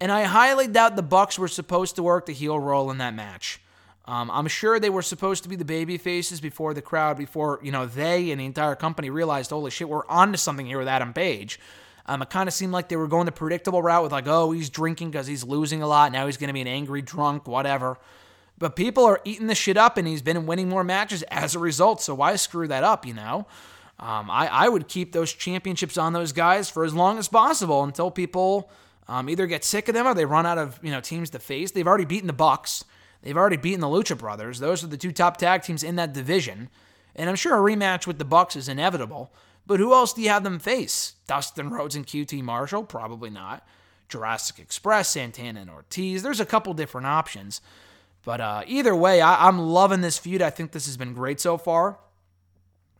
Speaker 4: And I highly doubt the Bucks were supposed to work the heel role in that match. Um, I'm sure they were supposed to be the baby faces before the crowd, before you know they and the entire company realized, holy shit, we're onto something here with Adam Page. Um, it kind of seemed like they were going the predictable route with like, oh, he's drinking because he's losing a lot. Now he's going to be an angry drunk, whatever. But people are eating the shit up, and he's been winning more matches as a result. So why screw that up, you know? Um, I, I would keep those championships on those guys for as long as possible until people um, either get sick of them or they run out of you know teams to face. They've already beaten the Bucks. They've already beaten the Lucha Brothers. Those are the two top tag teams in that division. And I'm sure a rematch with the Bucks is inevitable. But who else do you have them face? Dustin Rhodes and QT Marshall? Probably not. Jurassic Express, Santana and Ortiz. There's a couple different options. But uh, either way, I- I'm loving this feud. I think this has been great so far.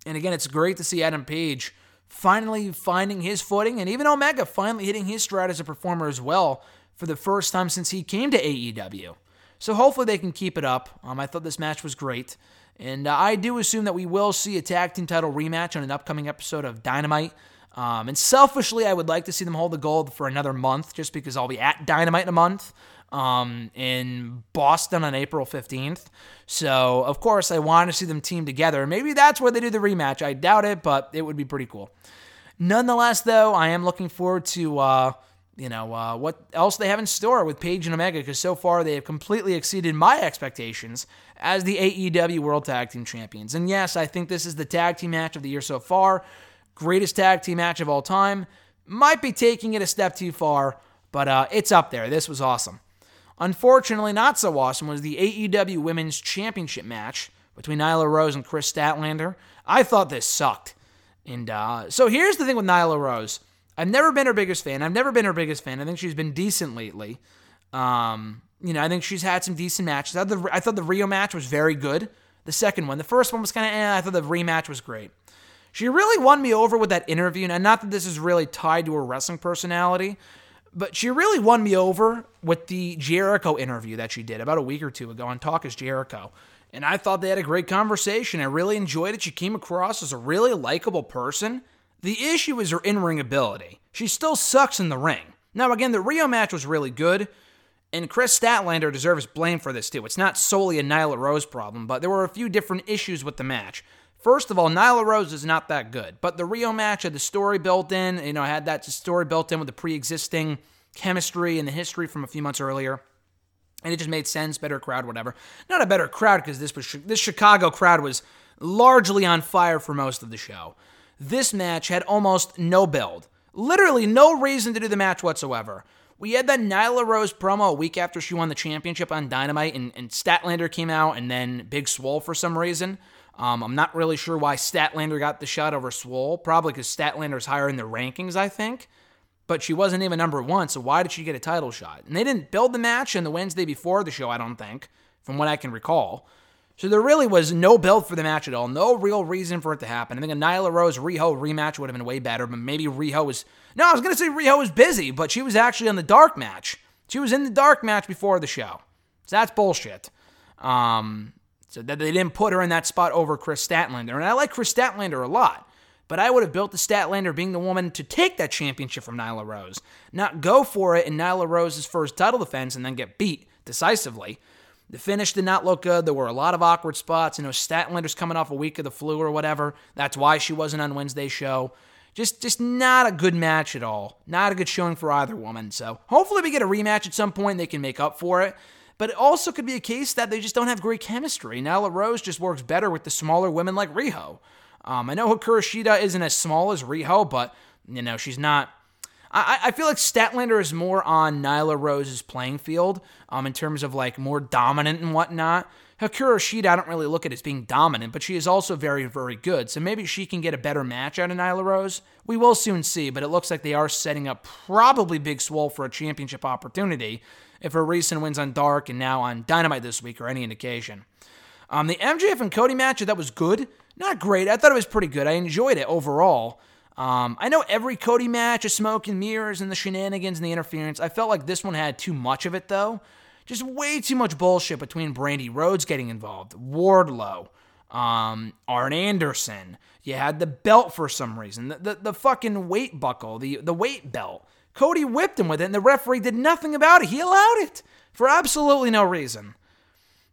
Speaker 4: And again, it's great to see Adam Page finally finding his footing and even Omega finally hitting his stride as a performer as well for the first time since he came to AEW. So hopefully they can keep it up. Um, I thought this match was great. And uh, I do assume that we will see a tag team title rematch on an upcoming episode of Dynamite. Um, and selfishly, I would like to see them hold the gold for another month just because I'll be at Dynamite in a month um, in Boston on April 15th. So, of course, I want to see them team together. Maybe that's where they do the rematch. I doubt it, but it would be pretty cool. Nonetheless, though, I am looking forward to uh, you know uh, what else they have in store with Page and Omega because so far they have completely exceeded my expectations as the AEW World Tag Team Champions. And yes, I think this is the tag team match of the year so far, greatest tag team match of all time. Might be taking it a step too far, but uh, it's up there. This was awesome. Unfortunately, not so awesome was the AEW Women's Championship match between Nyla Rose and Kris Statlander. I thought this sucked. And uh, so here's the thing with Nyla Rose. I've never been her biggest fan. I've never been her biggest fan. I think she's been decent lately. Um, you know, I think she's had some decent matches. I thought the, I thought the Riho match was very good. The second one, the first one was kind of eh. I thought the rematch was great. She really won me over with that interview, and not that this is really tied to her wrestling personality, but she really won me over with the Jericho interview that she did about a week or two ago on Talk is Jericho. And I thought they had a great conversation. I really enjoyed it. She came across as a really likable person. The issue is her in ring ability. She still sucks in the ring. Now, again, the Riho match was really good. And Kris Statlander deserves blame for this too. It's not solely a Nyla Rose problem, but there were a few different issues with the match. First of all, Nyla Rose is not that good, but the Riho match had the story built in. You know, had that story built in with the pre-existing chemistry and the history from a few months earlier, and it just made sense. Better crowd, whatever. Not a better crowd because this was this Chicago crowd was largely on fire for most of the show. This match had almost no build, literally no reason to do the match whatsoever. We had that Nyla Rose promo a week after she won the championship on Dynamite, and, and Statlander came out, and then Big Swole for some reason. Um, I'm not really sure why Statlander got the shot over Swole. Probably because Statlander's higher in the rankings, I think. But she wasn't even number one, so why did she get a title shot? And they didn't build the match in the Wednesday before the show, I don't think, from what I can recall. So there really was no build for the match at all. No real reason for it to happen. I think a Nyla Rose Riho rematch would have been way better, but maybe Riho was. No, I was going to say Riho was busy, but she was actually on the dark match. She was in the dark match before the show. So that's bullshit. Um, so that they didn't put her in that spot over Kris Statlander. And I like Kris Statlander a lot. But I would have built the Statlander being the woman to take that championship from Nyla Rose, not go for it in Nyla Rose's first title defense and then get beat decisively. The finish did not look good. There were a lot of awkward spots. You know, Statlander's coming off a week of the flu or whatever. That's why she wasn't on Wednesday's show. Just, just not a good match at all. Not a good showing for either woman. So hopefully we get a rematch at some point. They can make up for it. But it also could be a case that they just don't have great chemistry. Nyla Rose just works better with the smaller women like Riho. Um, I know Hikaru isn't as small as Riho, but you know she's not. I, I feel like Statlander is more on Nyla Rose's playing field um, in terms of like more dominant and whatnot. Hikaru Shida, I don't really look at as being dominant, but she is also very, very good. So maybe she can get a better match out of Nyla Rose. We will soon see, but it looks like they are setting up probably Big Swole for a championship opportunity if her recent wins on Dark and now on Dynamite this week are any indication. Um, the MJF and Cody match, that was good. Not great. I thought it was pretty good. I enjoyed it overall. Um, I know every Cody match is smoke and mirrors and the shenanigans and the interference. I felt like this one had too much of it, though. Just way too much bullshit between Brandi Rhodes getting involved, Wardlow, um, Arn Anderson. You had the belt for some reason, the, the, the fucking weight buckle, the, the weight belt. Cody whipped him with it, and the referee did nothing about it. He allowed it for absolutely no reason.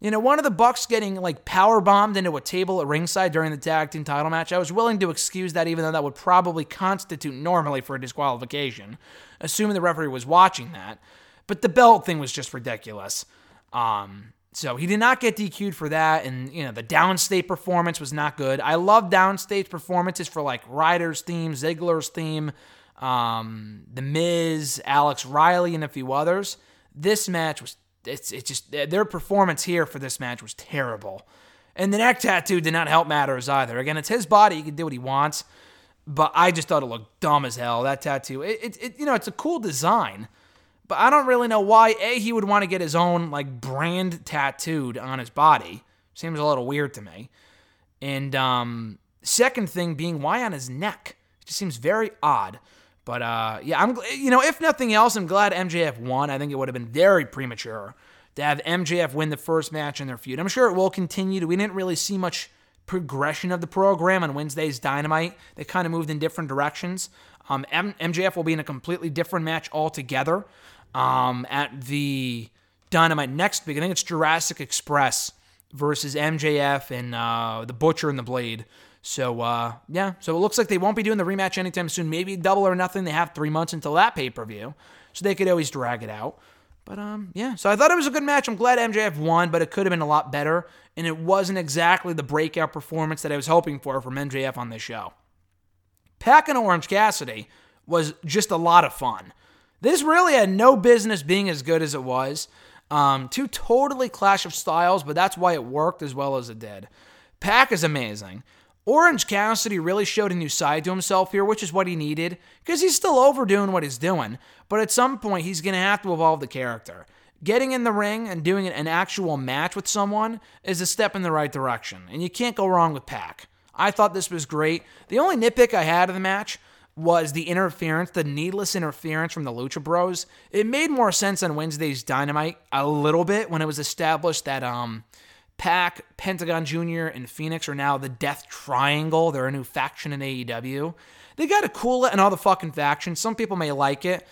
Speaker 4: You know, one of the Bucks getting like power bombed into a table at ringside during the tag team title match, I was willing to excuse that, even though that would probably constitute normally for a disqualification, assuming the referee was watching that. But the belt thing was just ridiculous. Um, so he did not get DQ'd for that, and you know the Downstait performance was not good. I love Downstait performances for like Ryder's theme, Ziggler's theme, um, The Miz, Alex Riley, and a few others. This match was it's it's just their performance here for this match was terrible. And the neck tattoo did not help matters either. Again, it's his body; he can do what he wants. But I just thought it looked dumb as hell. That tattoo, it, it, it you know, it's a cool design, but I don't really know why a he would want to get his own like brand tattooed on his body. Seems a little weird to me. And um, second thing being why on his neck? It just seems very odd. But uh, yeah, I'm you know if nothing else, I'm glad MJF won. I think it would have been very premature to have MJF win the first match in their feud. I'm sure it will continue. We didn't really see much progression of the program on Wednesday's Dynamite. They kind of moved in different directions. Um, M- MJF will be in a completely different match altogether um, at the Dynamite next week. I think it's Jurassic Express versus MJF and uh, the Butcher and the Blade. So uh, yeah, so it looks like they won't be doing the rematch anytime soon. Maybe double or nothing. They have three months until that pay per view, so they could always drag it out. But um, yeah, so I thought it was a good match. I'm glad MJF won, but it could have been a lot better, and it wasn't exactly the breakout performance that I was hoping for from MJF on this show. Pac and Orange Cassidy was just a lot of fun. This really had no business being as good as it was. Um, two totally clash of styles, but that's why it worked as well as it did. Pac is amazing. Orange Cassidy really showed a new side to himself here, which is what he needed, because he's still overdoing what he's doing. But at some point, he's going to have to evolve the character. Getting in the ring and doing an actual match with someone is a step in the right direction, and you can't go wrong with Pac. I thought this was great. The only nitpick I had of the match was the interference, the needless interference from the Lucha Bros. It made more sense on Wednesday's Dynamite a little bit when it was established that um Pac, Pentagon Jr., and Fénix are now the Death Triangle. They're a new faction in AEW. They got to cool it and all the fucking factions. Some people may like it,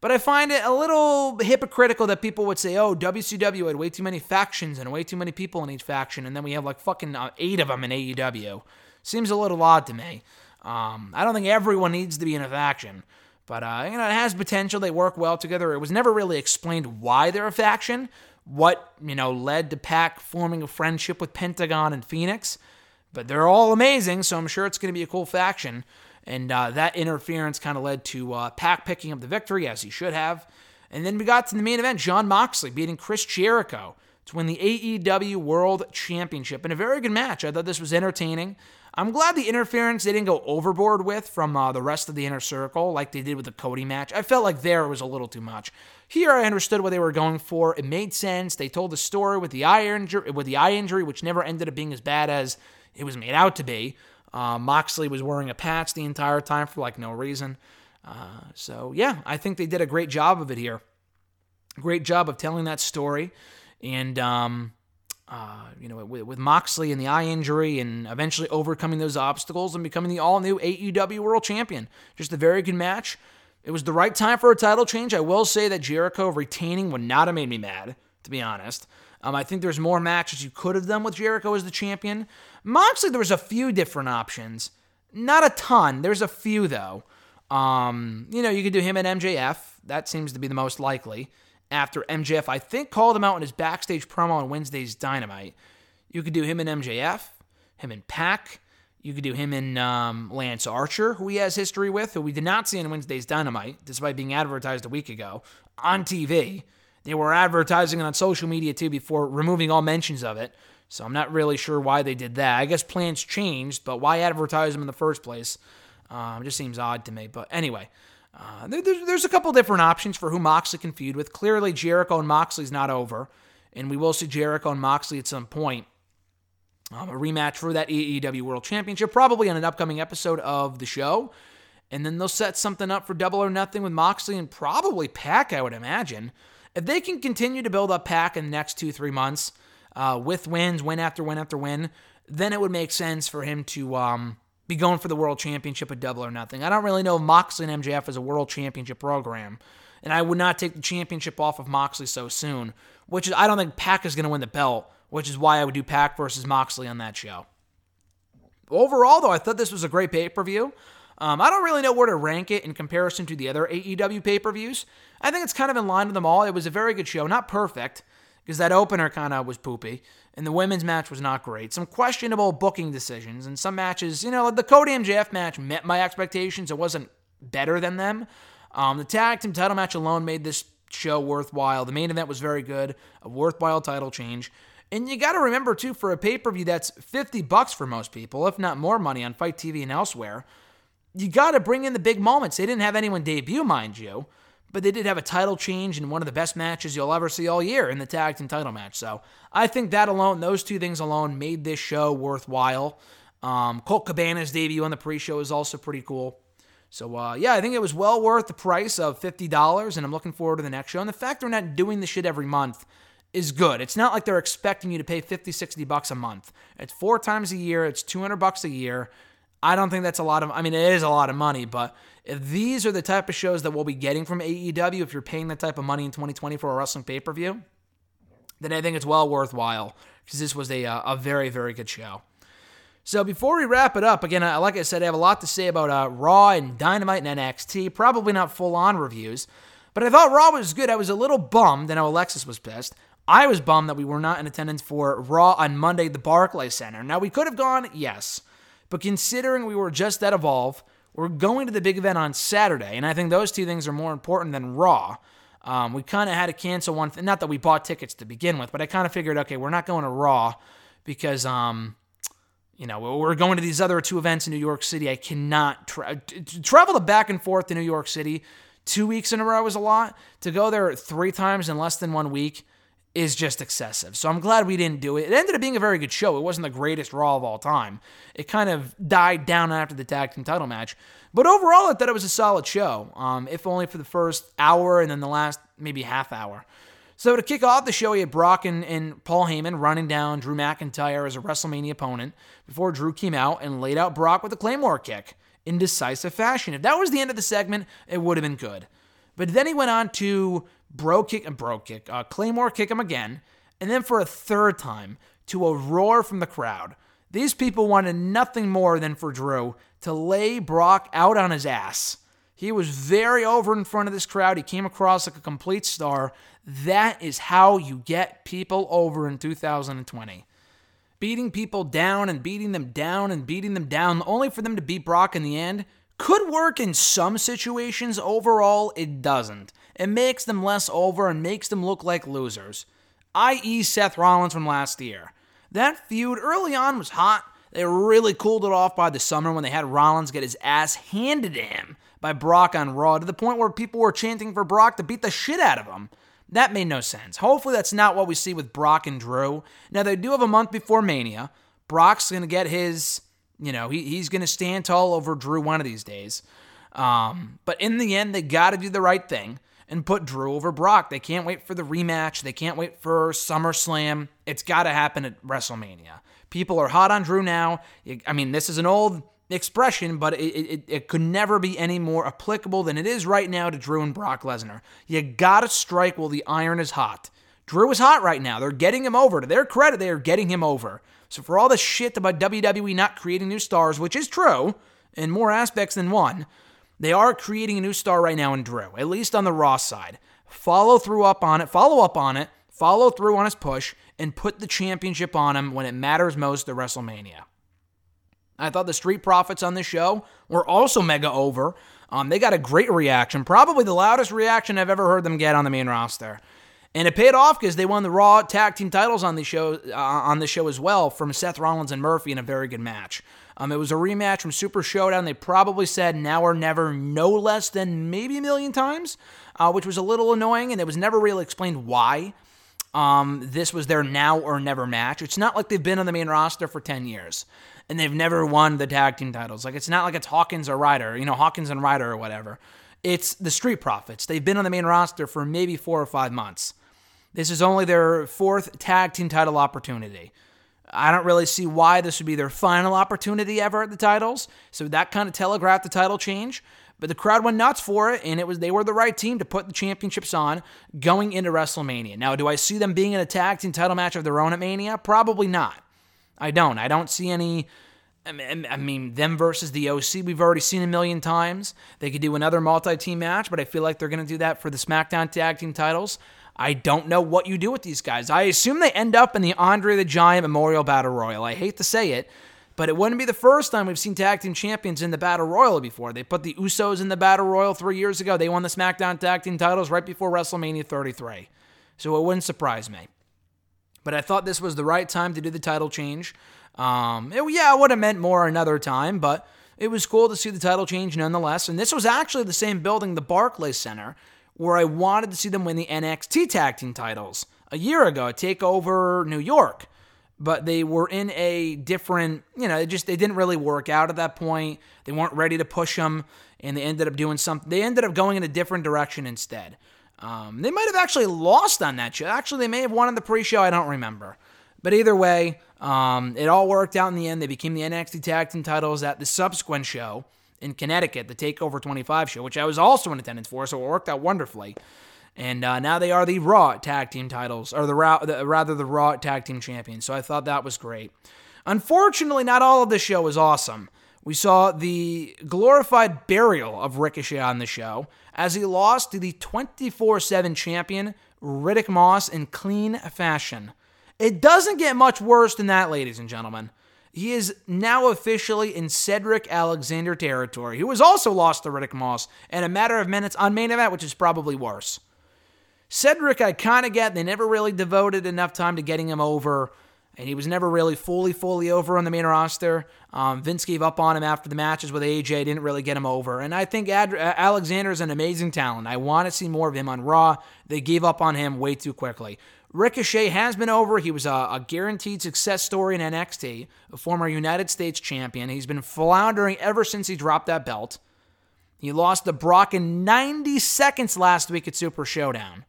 Speaker 4: but I find it a little hypocritical that people would say, oh, WCW had way too many factions and way too many people in each faction, and then we have like fucking uh, eight of them in AEW. Seems a little odd to me. Um, I don't think everyone needs to be in a faction. But uh, you know, it has potential. They work well together. It was never really explained why they're a faction what, you know, led to Pac forming a friendship with Pentagon and Fénix. But they're all amazing, so I'm sure it's going to be a cool faction. And uh, that interference kind of led to uh, Pac picking up the victory, as he should have. And then we got to the main event Jon Moxley beating Chris Jericho to win the AEW World Championship in a very good match. I thought this was entertaining. I'm glad the interference they didn't go overboard with from uh, the rest of the inner circle like they did with the Cody match. I felt like there was a little too much. Here I understood what they were going for. It made sense. They told the story with the eye injury, with the eye injury, which never ended up being as bad as it was made out to be. Uh, Moxley was wearing a patch the entire time for like no reason. Uh, so yeah, I think they did a great job of it here. Great job of telling that story, and um, uh, you know, with, with, Moxley and the eye injury, and eventually overcoming those obstacles and becoming the all-new AEW World Champion. Just a very good match. It was the right time for a title change. I will say that Jericho retaining would not have made me mad, to be honest. Um, I think there's more matches you could have done with Jericho as the champion. Moxley, there was a few different options. Not a ton. There's a few though. Um, you know, you could do him and MJF. That seems to be the most likely after MJF, I think, called him out in his backstage promo on Wednesday's Dynamite. You could do him and MJF, him and Pac. You could do him and um, Lance Archer, who he has history with, who we did not see on Wednesday's Dynamite, despite being advertised a week ago on TV. They were advertising it on social media too before removing all mentions of it. So I'm not really sure why they did that. I guess plans changed, but why advertise them in the first place? Um, just seems odd to me. But anyway, uh, there, there's a couple different options for who Moxley can feud with. Clearly, Jericho and Moxley's not over, and we will see Jericho and Moxley at some point. Um, a rematch for that AEW World Championship, probably on an upcoming episode of the show. And then they'll set something up for Double or Nothing with Moxley and probably Pac, I would imagine. If they can continue to build up Pac in the next two, three months uh, with wins, win after win after win, then it would make sense for him to um, be going for the world championship at double or nothing. I don't really know if Moxley and MJF is a world championship program. And I would not take the championship off of Moxley so soon, which is, I don't think Pac is going to win the belt, which is why I would do Pac versus Moxley on that show. Overall, though, I thought this was a great pay per view. Um, I don't really know where to rank it in comparison to the other AEW pay per views. I think it's kind of in line with them all. It was a very good show, not perfect, because that opener kind of was poopy and the women's match was not great. Some questionable booking decisions, and some matches, you know, the Cody MJF match met my expectations. It wasn't better than them. Um, the tag team title match alone made this show worthwhile. The main event was very good, a worthwhile title change. And you got to remember too, for a pay per view that's 50 bucks for most people, if not more money on FITE TV and elsewhere, you got to bring in the big moments. They didn't have anyone debut, mind you but they did have a title change in one of the best matches you'll ever see all year in the tag team title match. So I think that alone, those two things alone, made this show worthwhile. Um, Colt Cabana's debut on the pre-show is also pretty cool. So uh, yeah, I think it was well worth the price of fifty dollars, and I'm looking forward to the next show. And the fact they're not doing the shit every month is good. It's not like they're expecting you to pay 50, 60 bucks a month. It's four times a year. It's 200 bucks a year. I don't think that's a lot of. I mean, it is a lot of money, but these are the type of shows that we'll be getting from AEW, if you're paying that type of money in 2020 for a wrestling pay per view, then I think it's well worthwhile because this was a, uh, a very, very good show. So before we wrap it up, again, like I said, I have a lot to say about uh, Raw and Dynamite and NXT. Probably not full on reviews, but I thought Raw was good. I was a little bummed. I know Alexis was pissed. I was bummed that we were not in attendance for Raw on Monday, at the Barclays Center. Now we could have gone, yes, but considering we were just at Evolve, we're going to the big event on Saturday, and I think those two things are more important than Raw. Um, we kind of had to cancel one. Th- not that we bought tickets to begin with, but I kind of figured, okay, we're not going to Raw because, um, you know, we're going to these other two events in New York City. I cannot tra- travel the back and forth to New York City two weeks in a row is a lot. To go there three times in less than one week is just excessive. So I'm glad we didn't do it. It ended up being a very good show. It wasn't the greatest Raw of all time. It kind of died down after the tag team title match. But overall, I thought it was a solid show, um, if only for the first hour and then the last maybe half hour. So to kick off the show, he had Brock and, and Paul Heyman running down Drew McIntyre as a WrestleMania opponent before Drew came out and laid out Brock with a Claymore kick in decisive fashion. If that was the end of the segment, it would have been good. But then he went on to bro kick and bro kick, uh, Claymore kick him again, and then for a third time to a roar from the crowd. These people wanted nothing more than for Drew to lay Brock out on his ass. He was very over in front of this crowd. He came across like a complete star. That is how you get people over in 2020. Beating people down and beating them down and beating them down, only for them to beat Brock in the end, could work in some situations. Overall, it doesn't. It makes them less over and makes them look like losers, i.e., Seth Rollins from last year. That feud early on was hot. They really cooled it off by the summer when they had Rollins get his ass handed to him by Brock on Raw to the point where people were chanting for Brock to beat the shit out of him. That made no sense. Hopefully, that's not what we see with Brock and Drew. Now, they do have a month before Mania. Brock's going to get his, you know, he, he's going to stand tall over Drew one of these days. Um, but in the end, they got to do the right thing and put Drew over Brock. They can't wait for the rematch. They can't wait for SummerSlam. It's got to happen at WrestleMania. People are hot on Drew now. I mean, this is an old expression, but it, it, it could never be any more applicable than it is right now to Drew and Brock Lesnar. You gotta strike while the iron is hot. Drew is hot right now. They're getting him over. To their credit, they are getting him over. So for all the shit about WWE not creating new stars, which is true in more aspects than one, they are creating a new star right now in Drew, at least on the Raw side. Follow through up on it, follow up on it, follow through on his push, and put the championship on him when it matters most at WrestleMania. I thought the Street Profits on this show were also mega over. Um, they got a great reaction, probably the loudest reaction I've ever heard them get on the main roster. And it paid off because they won the Raw Tag Team titles on the show uh, on the show as well from Seth Rollins and Murphy in a very good match. Um, it was a rematch from Super Showdown. They probably said now or never, no less than maybe a million times, uh, which was a little annoying, and it was never really explained why. Um, this was their now or never match. It's not like they've been on the main roster for 10 years and they've never won the tag team titles. Like it's not like it's Hawkins or Ryder, you know, Hawkins and Ryder or whatever. It's the Street Profits. They've been on the main roster for maybe four or five months. This is only their fourth tag team title opportunity. I don't really see why this would be their final opportunity ever at the titles. So that kind of telegraphed the title change. But the crowd went nuts for it, and it was they were the right team to put the championships on going into WrestleMania. Now, do I see them being in a tag team title match of their own at Mania? Probably not. I don't. I don't see any. I mean, them versus the OC, we've already seen a million times. They could do another multi team match, but I feel like they're going to do that for the SmackDown tag team titles. I don't know what you do with these guys. I assume they end up in the Andre the Giant Memorial Battle Royal. I hate to say it, but it wouldn't be the first time we've seen tag team champions in the Battle Royal before. They put the Usos in the Battle Royal three years ago. They won the SmackDown tag team titles right before WrestleMania 33. So it wouldn't surprise me. But I thought this was the right time to do the title change. Um, it, yeah, I would have meant more another time, but it was cool to see the title change nonetheless. And this was actually the same building, the Barclays Center, where I wanted to see them win the NXT tag team titles a year ago take over New York but they were in a different, you know, they just they didn't really work out at that point. They weren't ready to push them, and they ended up doing something. They ended up going in a different direction instead. Um, they might have actually lost on that show. Actually, they may have won on the pre-show. I don't remember. But either way, um, it all worked out in the end. They became the NXT Tag Team titles at the subsequent show in Connecticut, the Takeover 25 show, which I was also in attendance for, so it worked out wonderfully. And uh, now they are the Raw Tag Team titles, or the, the rather the Raw Tag Team champions. So I thought that was great. Unfortunately, not all of the show was awesome. We saw the glorified burial of Ricochet on the show as he lost to the 24 7 champion Riddick Moss in clean fashion. It doesn't get much worse than that, ladies and gentlemen. He is now officially in Cedric Alexander territory, who has also lost to Riddick Moss in a matter of minutes on main event, which is probably worse. Cedric, I kind of get, they never really devoted enough time to getting him over and he was never really fully, fully over on the main roster. Um, Vince gave up on him after the matches with AJ, didn't really get him over. And I think Ad- Alexander is an amazing talent. I want to see more of him on Raw. They gave up on him way too quickly. Ricochet has been over. He was a, a, guaranteed success story in NXT, a former United States champion. He's been floundering ever since he dropped that belt. He lost to Brock in 90 seconds last week at Super Showdown.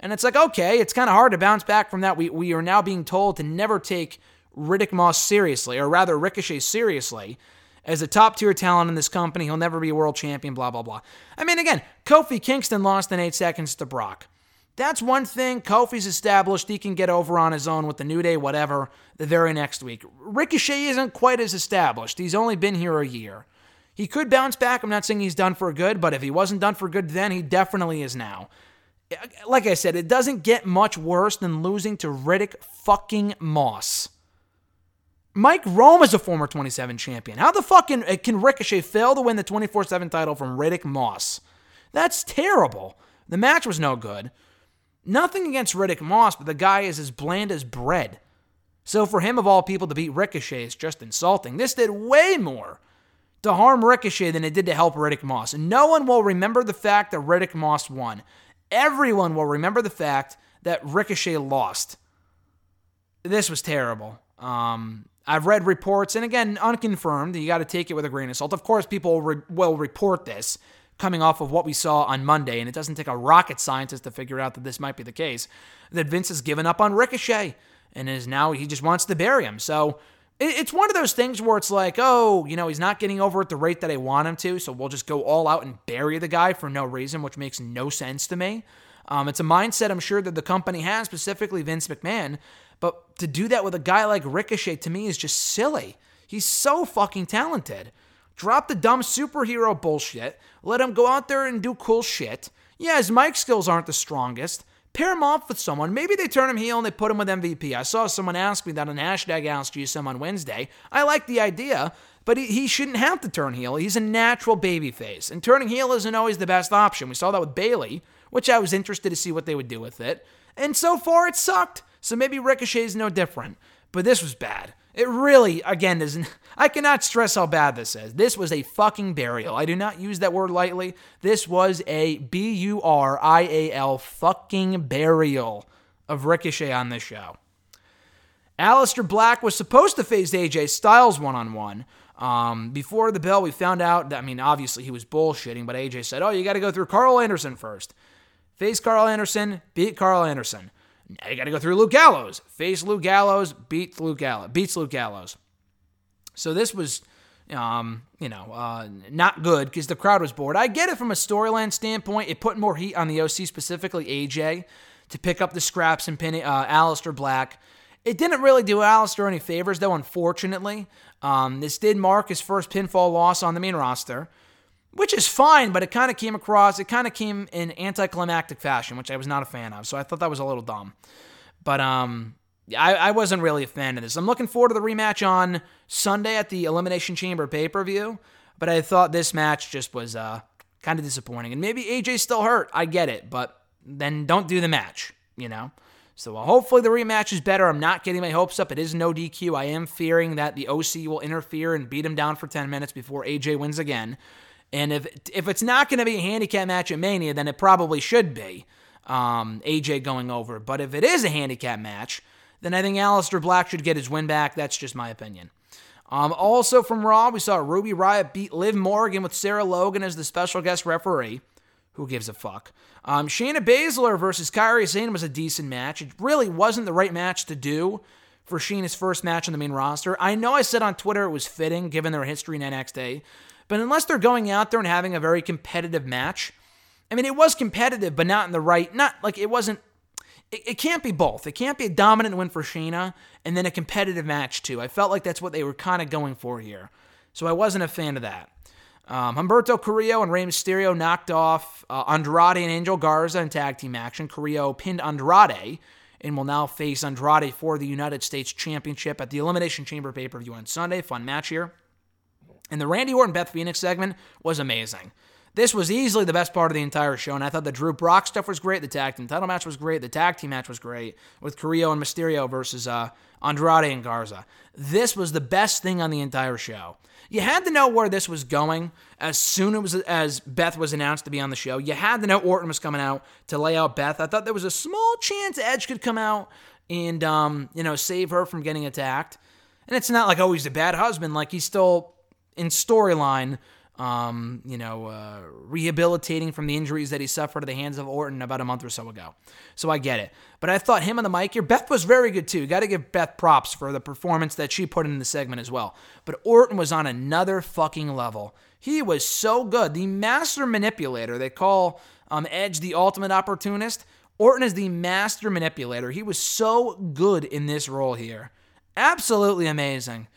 Speaker 4: And it's like, okay, it's kind of hard to bounce back from that. We, we are now being told to never take Riddick Moss seriously, or rather Ricochet seriously, as a top tier talent in this company. He'll never be a world champion, blah, blah, blah. I mean, again, Kofi Kingston lost in eight seconds to Brock. That's one thing. Kofi's established. He can get over on his own with the New Day, whatever, the very next week. Ricochet isn't quite as established. He's only been here a year. He could bounce back. I'm not saying he's done for good, but if he wasn't done for good then, he definitely is now like I said, it doesn't get much worse than losing to Riddick fucking Moss. Mike Rome is a former 27 champion. How the fuck can, uh, can Ricochet fail to win the 24 7 title from Riddick Moss? That's terrible. The match was no good. Nothing against Riddick Moss, but the guy is as bland as bread. So for him, of all people, to beat Ricochet is just insulting. This did way more to harm Ricochet than it did to help Riddick Moss. And no one will remember the fact that Riddick Moss won everyone will remember the fact that Ricochet lost. This was terrible. Um, I've read reports, and again, unconfirmed. You got to take it with a grain of salt. Of course, people re- will report this coming off of what we saw on Monday, and it doesn't take a rocket scientist to figure out that this might be the case. That Vince has given up on Ricochet and is now he just wants to bury him. So it's one of those things where it's like, oh, you know, he's not getting over at the rate that I want him to, so we'll just go all out and bury the guy for no reason, which makes no sense to me. Um, it's a mindset I'm sure that the company has, specifically Vince McMahon, but to do that with a guy like Ricochet to me is just silly. He's so fucking talented. Drop the dumb superhero bullshit. Let him go out there and do cool shit. Yeah, his mic skills aren't the strongest, pair him off with someone. Maybe they turn him heel and they put him with MVP. I saw someone ask me that on hashtag AskGSM on Wednesday. I like the idea, but he, he shouldn't have to turn heel. He's a natural babyface, and turning heel isn't always the best option. We saw that with Bayley, which I was interested to see what they would do with it. And so far, it sucked. So maybe Ricochet is no different. But this was bad. It really, again, doesn't. I cannot stress how bad this is. This was a fucking burial. I do not use that word lightly. This was a B U R I A L fucking burial of Ricochet on this show. Aleister Black was supposed to face AJ Styles one on one. Before the bell, we found out that, I mean, obviously he was bullshitting, but AJ said, oh, you got to go through Karl Anderson first. Face Karl Anderson, beat Karl Anderson. Now you got to go through Luke Gallows. Face Luke Gallows, beat Luke Gallows, beats Luke Gallows. So this was, um, you know, uh, not good because the crowd was bored. I get it from a storyline standpoint. It put more heat on the OC, specifically AJ, to pick up the scraps and pin uh, Aleister Black. It didn't really do Aleister any favors, though, unfortunately. Um, this did mark his first pinfall loss on the main roster which is fine, but it kind of came across, it kind of came in anticlimactic fashion, which I was not a fan of. So I thought that was a little dumb. But um, I, I wasn't really a fan of this. I'm looking forward to the rematch on Sunday at the Elimination Chamber pay per view, but I thought this match just was uh, kind of disappointing. And maybe AJ's still hurt. I get it, but then don't do the match, you know? So uh, hopefully the rematch is better. I'm not getting my hopes up. It is no DQ. I am fearing that the OC will interfere and beat him down for 10 minutes before AJ wins again. And if if it's not going to be a handicap match at Mania, then it probably should be um, AJ going over. But if it is a handicap match, then I think Aleister Black should get his win back. That's just my opinion. Um, also from Raw, we saw Ruby Riot beat Liv Morgan with Sarah Logan as the special guest referee. Who gives a fuck? Um, Shayna Baszler versus Kairi Sane was a decent match. It really wasn't the right match to do for Shayna's first match on the main roster. I know I said on Twitter it was fitting given their history in NXT, but unless they're going out there and having a very competitive match, I mean, it was competitive, but not in the right, not like it wasn't. It, it can't be both. It can't be a dominant win for Shayna and then a competitive match too. I felt like that's what they were kind of going for here, so I wasn't a fan of that. Um, Humberto Carrillo and Rey Mysterio knocked off uh, Andrade and Angel Garza in tag team action. Carrillo pinned Andrade and will now face Andrade for the United States Championship at the Elimination Chamber pay per view on Sunday. Fun match here. And the Randy Orton Beth Phoenix segment was amazing. This was easily the best part of the entire show, and I thought the Drew Brock stuff was great. The tag team title match was great. The tag team match was great with Carrillo and Mysterio versus uh, Andrade and Garza. This was the best thing on the entire show. You had to know where this was going as soon as as Beth was announced to be on the show. You had to know Orton was coming out to lay out Beth. I thought there was a small chance Edge could come out and um, you know save her from getting attacked. And it's not like oh he's a bad husband. Like he's still in storyline um, you know, uh, rehabilitating from the injuries that he suffered at the hands of Orton about a month or so ago. So I get it. But I thought him on the mic here, Beth was very good too. Got to give Beth props for the performance that she put in the segment as well. But Orton was on another fucking level. He was so good. The master manipulator, they call um, Edge the ultimate opportunist. Orton is the master manipulator. He was so good in this role here. Absolutely amazing.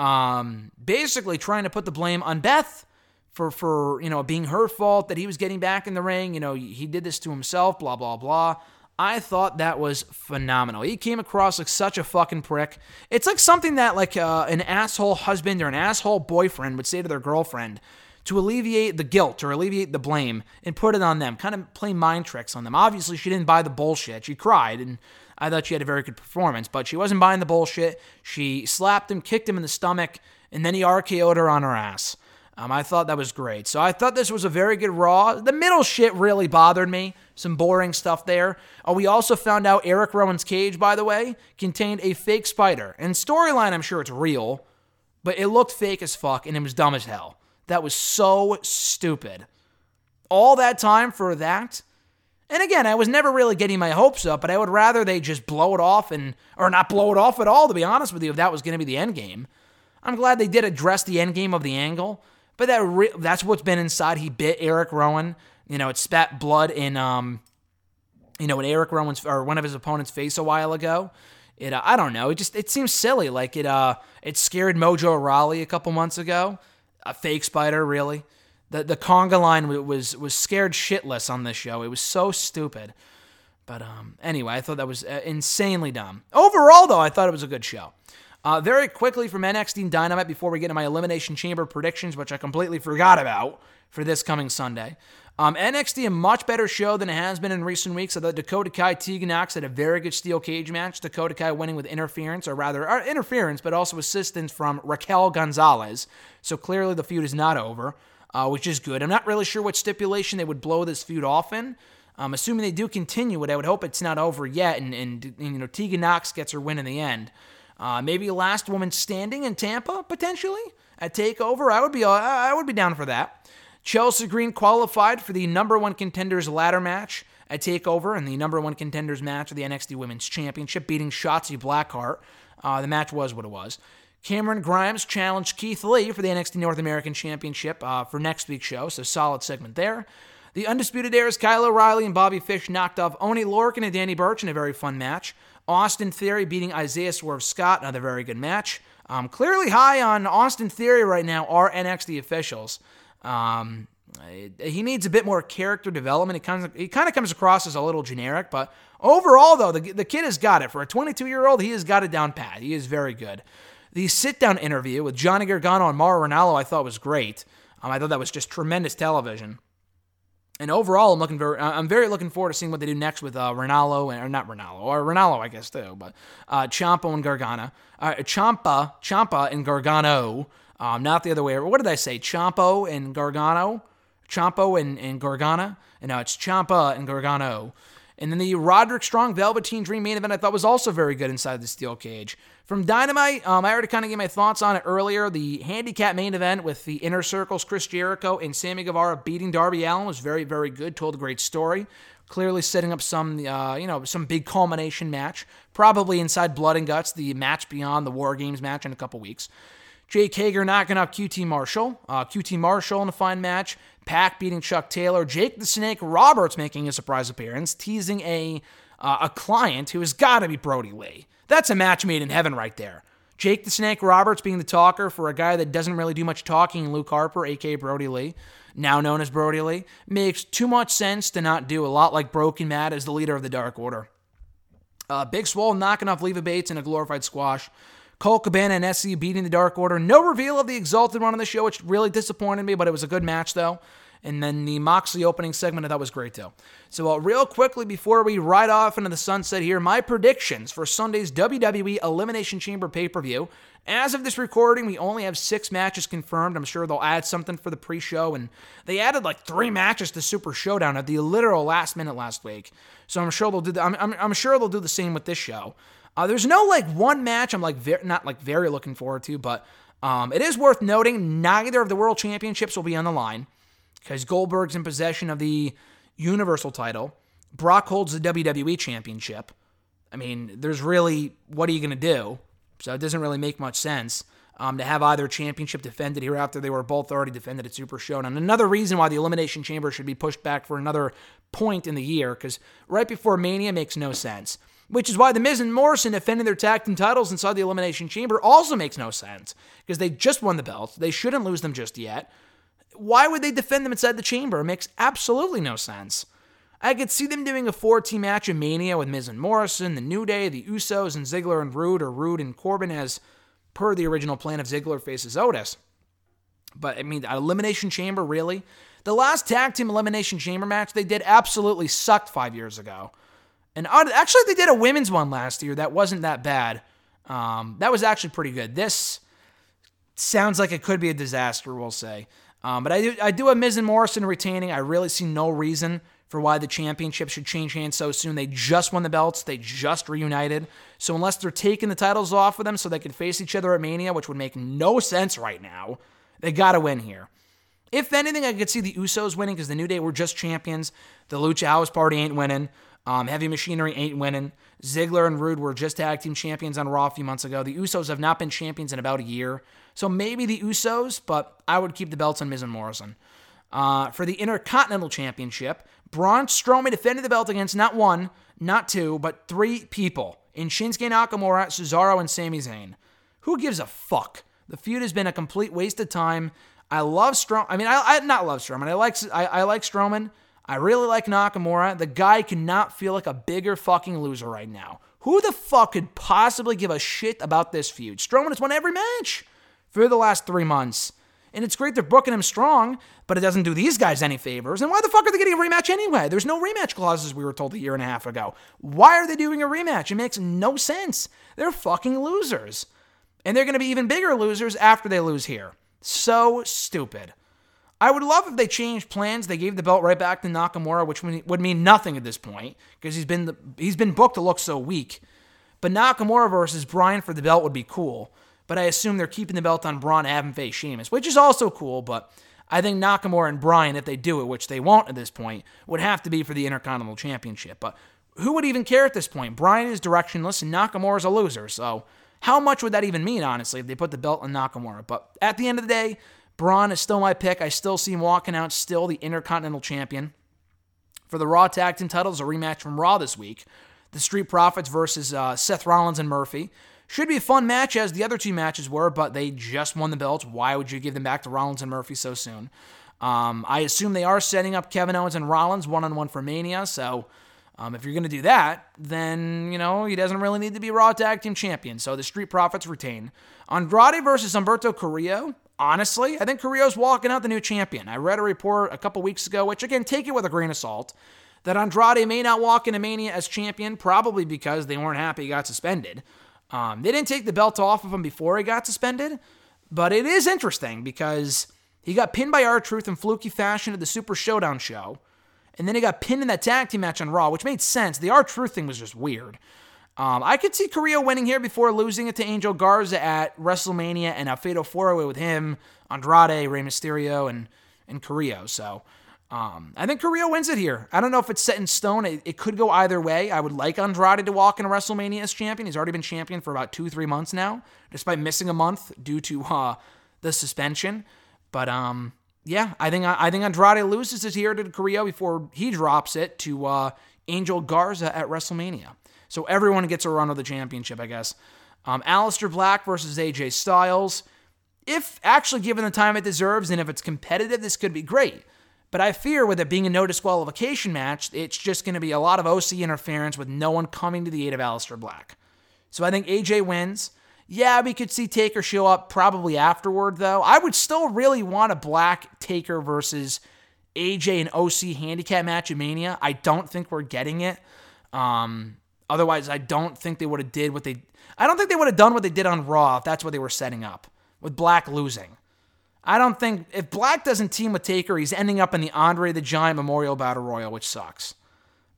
Speaker 4: Um, basically trying to put the blame on Beth for for you know being her fault that he was getting back in the ring. You know he did this to himself. Blah blah blah. I thought that was phenomenal. He came across like such a fucking prick. It's like something that like uh, an asshole husband or an asshole boyfriend would say to their girlfriend to alleviate the guilt or alleviate the blame and put it on them, kind of play mind tricks on them. Obviously, she didn't buy the bullshit. She cried, and I thought she had a very good performance, but she wasn't buying the bullshit. She slapped him, kicked him in the stomach, and then he RKO'd her on her ass. Um, I thought that was great. So I thought this was a very good Raw. The middle shit really bothered me. Some boring stuff there. Uh, we also found out Eric Rowan's cage, by the way, contained a fake spider. And storyline, I'm sure it's real, but it looked fake as fuck and it was dumb as hell. That was so stupid. All that time for that. And again, I was never really getting my hopes up, but I would rather they just blow it off and, or not blow it off at all, to be honest with you, if that was going to be the end game. I'm glad they did address the end game of the angle. But that re- that's what's been inside. He bit Eric Rowan. You know, it spat blood in um, you know, in Eric Rowan's or one of his opponent's face a while ago. It uh, I don't know. It just it seems silly. Like it uh it scared Mojo Rawley a couple months ago. A fake spider, really. The the conga line was was scared shitless on this show. It was so stupid. But um anyway, I thought that was uh, insanely dumb. Overall though, I thought it was a good show. Uh, very quickly from NXT Dynamite before we get to my Elimination Chamber predictions, which I completely forgot about for this coming Sunday. Um, NXT, a much better show than it has been in recent weeks. I thought Dakota Kai Tegan Nox had a very good steel cage match. Dakota Kai winning with interference, or rather, uh, interference, but also assistance from Raquel Gonzalez. So clearly the feud is not over, uh, which is good. I'm not really sure what stipulation they would blow this feud off in. Um, assuming they do continue it, I would hope it's not over yet, and, and, and you know Tegan Nox gets her win in the end. Uh, maybe last woman standing in Tampa potentially at Takeover. I would be uh, I would be down for that. Chelsea Green qualified for the number one contenders ladder match at Takeover and the number one contenders match of the NXT Women's Championship, beating Shotzi Blackheart. Uh, the match was what it was. Cameron Grimes challenged Keith Lee for the NXT North American Championship uh, for next week's show, so solid segment there. The Undisputed Era's Kyle O'Reilly and Bobby Fish knocked off Oni Lorcan and Danny Burch in a very fun match. Austin Theory beating Isaiah Swerve Scott, another very good match. Um, clearly high on Austin Theory right now are NXT officials. Um, he needs a bit more character development. He kind of he kind of comes across as a little generic, but overall though, the the kid has got it. For a 22 year old, he has got it down pat. He is very good. The sit down interview with Johnny Gargano and Mauro Ranallo I thought was great. Um, I thought that was just tremendous television. And overall, I'm looking very, I'm very looking forward to seeing what they do next with uh, Ranallo and or not Ranallo or Ranallo, I guess too, but uh, Ciampa and Gargano, uh, Ciampa, Ciampa and Gargano, um, not the other way. What did I say? Ciampa and Gargano, Ciampa and and Gargano, and now it's Ciampa and Gargano. And then the Roderick Strong Velveteen Dream main event I thought was also very good inside the steel cage. From Dynamite, um, I already kind of gave my thoughts on it earlier. The handicap main event with the Inner Circles, Chris Jericho and Sammy Guevara beating Darby Allin was very, very good. Told a great story. Clearly setting up some, uh, you know, some big culmination match. Probably inside Blood and Guts, the match beyond the War Games match in a couple weeks. Jake Hager knocking out QT Marshall. Uh, QT Marshall in a fine match. Pac beating Chuck Taylor. Jake the Snake Roberts making a surprise appearance, teasing a uh, a client who has got to be Brodie Lee. That's a match made in heaven right there. Jake the Snake Roberts being the talker for a guy that doesn't really do much talking, Luke Harper, aka Brodie Lee, now known as Brodie Lee, makes too much sense to not do a lot like Broken Matt as the leader of the Dark Order. Uh, Big Swole knocking off Leva Bates in a glorified squash. Colt Cabana and SC beating the Dark Order. No reveal of the Exalted one on the show, which really disappointed me, but it was a good match though. And then the Moxley opening segment I thought was great too. So, uh, real quickly before we ride off into the sunset here, my predictions for Sunday's WWE Elimination Chamber pay per view. As of this recording, we only have six matches confirmed. I'm sure they'll add something for the pre show. And they added like three matches to Super Showdown at the literal last minute last week. So, I'm sure they'll do the, I'm, I'm, I'm sure they'll do the same with this show. Uh, there's no like one match I'm like very, not like very looking forward to, but um, it is worth noting neither of the world championships will be on the line because Goldberg's in possession of the Universal title. Brock holds the WWE Championship. I mean, there's really, what are you going to do? So it doesn't really make much sense um, to have either championship defended here after they were both already defended at Super Showdown. Another reason why the Elimination Chamber should be pushed back for another point in the year, because right before Mania makes no sense. Which is why The Miz and Morrison defending their tag team titles inside the Elimination Chamber also makes no sense, because they just won the belts. They shouldn't lose them just yet. Why would they defend them inside the chamber? It makes absolutely no sense. I could see them doing a four team match in Mania with Miz and Morrison, the New Day, the Usos, and Ziggler and Roode, or Roode and Corbin, as per the original plan of Ziggler faces Otis. But I mean, Elimination Chamber, really? The last tag team Elimination Chamber match they did absolutely sucked five years ago. And actually, they did a women's one last year that wasn't that bad. Um, that was actually pretty good. This sounds like it could be a disaster, we'll say. Um, but I do, I do have Miz and Morrison retaining. I really see no reason for why the championship should change hands so soon. They just won the belts. They just reunited. So unless they're taking the titles off of them so they can face each other at Mania, which would make no sense right now, they got to win here. If anything, I could see the Usos winning because the New Day were just champions. The Lucha House Party ain't winning. Um, Heavy Machinery ain't winning. Ziggler and Roode were just tag team champions on Raw a few months ago. The Usos have not been champions in about a year. So maybe the Usos, but I would keep the belts on Miz and Morrison. Uh, for the Intercontinental Championship, Braun Strowman defended the belt against not one, not two, but three people in Shinsuke Nakamura, Cesaro, and Sami Zayn. Who gives a fuck? The feud has been a complete waste of time. I love Strowman. I mean, I, I not love Strowman. I like I, I like Strowman. I really like Nakamura. The guy cannot feel like a bigger fucking loser right now. Who the fuck could possibly give a shit about this feud? Strowman has won every match for the last three months. And it's great they're booking him strong, but it doesn't do these guys any favors. And why the fuck are they getting a rematch anyway? There's no rematch clauses we were told a year and a half ago. Why are they doing a rematch? It makes no sense. They're fucking losers. And they're going to be even bigger losers after they lose here. So stupid. I would love if they changed plans. They gave the belt right back to Nakamura, which would mean nothing at this point because he's been the, he's been booked to look so weak. But Nakamura versus Bryan for the belt would be cool but I assume they're keeping the belt on Braun and face Sheamus, which is also cool, but I think Nakamura and Bryan, if they do it, which they won't at this point, would have to be for the Intercontinental Championship. But who would even care at this point? Bryan is directionless and Nakamura is a loser, so how much would that even mean, honestly, if they put the belt on Nakamura? But at the end of the day, Braun is still my pick. I still see him walking out still the Intercontinental Champion. For the Raw Tag Team titles, a rematch from Raw this week. The Street Profits versus uh, Seth Rollins and Murphy. Should be a fun match as the other two matches were, but they just won the belts. Why would you give them back to Rollins and Murphy so soon? Um, I assume they are setting up Kevin Owens and Rollins one on one for Mania. So um, if you're going to do that, then, you know, he doesn't really need to be Raw Tag Team Champion. So the Street Profits retain. Andrade versus Humberto Carrillo. Honestly, I think Carrillo's walking out the new champion. I read a report a couple weeks ago, which again, take it with a grain of salt, that Andrade may not walk into Mania as champion, probably because they weren't happy he got suspended. Um, they didn't take the belt off of him before he got suspended, but it is interesting because he got pinned by R-Truth in fluky fashion at the Super Showdown show, and then he got pinned in that tag team match on Raw, which made sense. The R-Truth thing was just weird. Um, I could see Carrillo winning here before losing it to Angel Garza at WrestleMania and a Fatal 4 Way with him, Andrade, Rey Mysterio, and and Carrillo. So Um, I think Carrillo wins it here. I don't know if it's set in stone. It, it, could go either way. I would like Andrade to walk in WrestleMania as champion. He's already been champion for about two, three months now, despite missing a month due to uh, the suspension. But um, yeah, I think I think Andrade loses it here to Carrillo before he drops it to uh, Angel Garza at WrestleMania. So everyone gets a run of the championship, I guess. Um, Black versus AJ Styles. If actually given the time it deserves and if it's competitive, this could be great. But I fear with it being a no disqualification match, it's just going to be a lot of OC interference with no one coming to the aid of Aleister Black. So I think AJ wins. Yeah, we could see Taker show up probably afterward, though. I would still really want a Black Taker versus AJ and OC handicap match at Mania. I don't think we're getting it. Um, otherwise, I don't think they would have did what they. I don't think they would have done what they did on Raw if that's what they were setting up with Black losing. I don't think if Black doesn't team with Taker, he's ending up in the Andre the Giant Memorial Battle Royal, which sucks.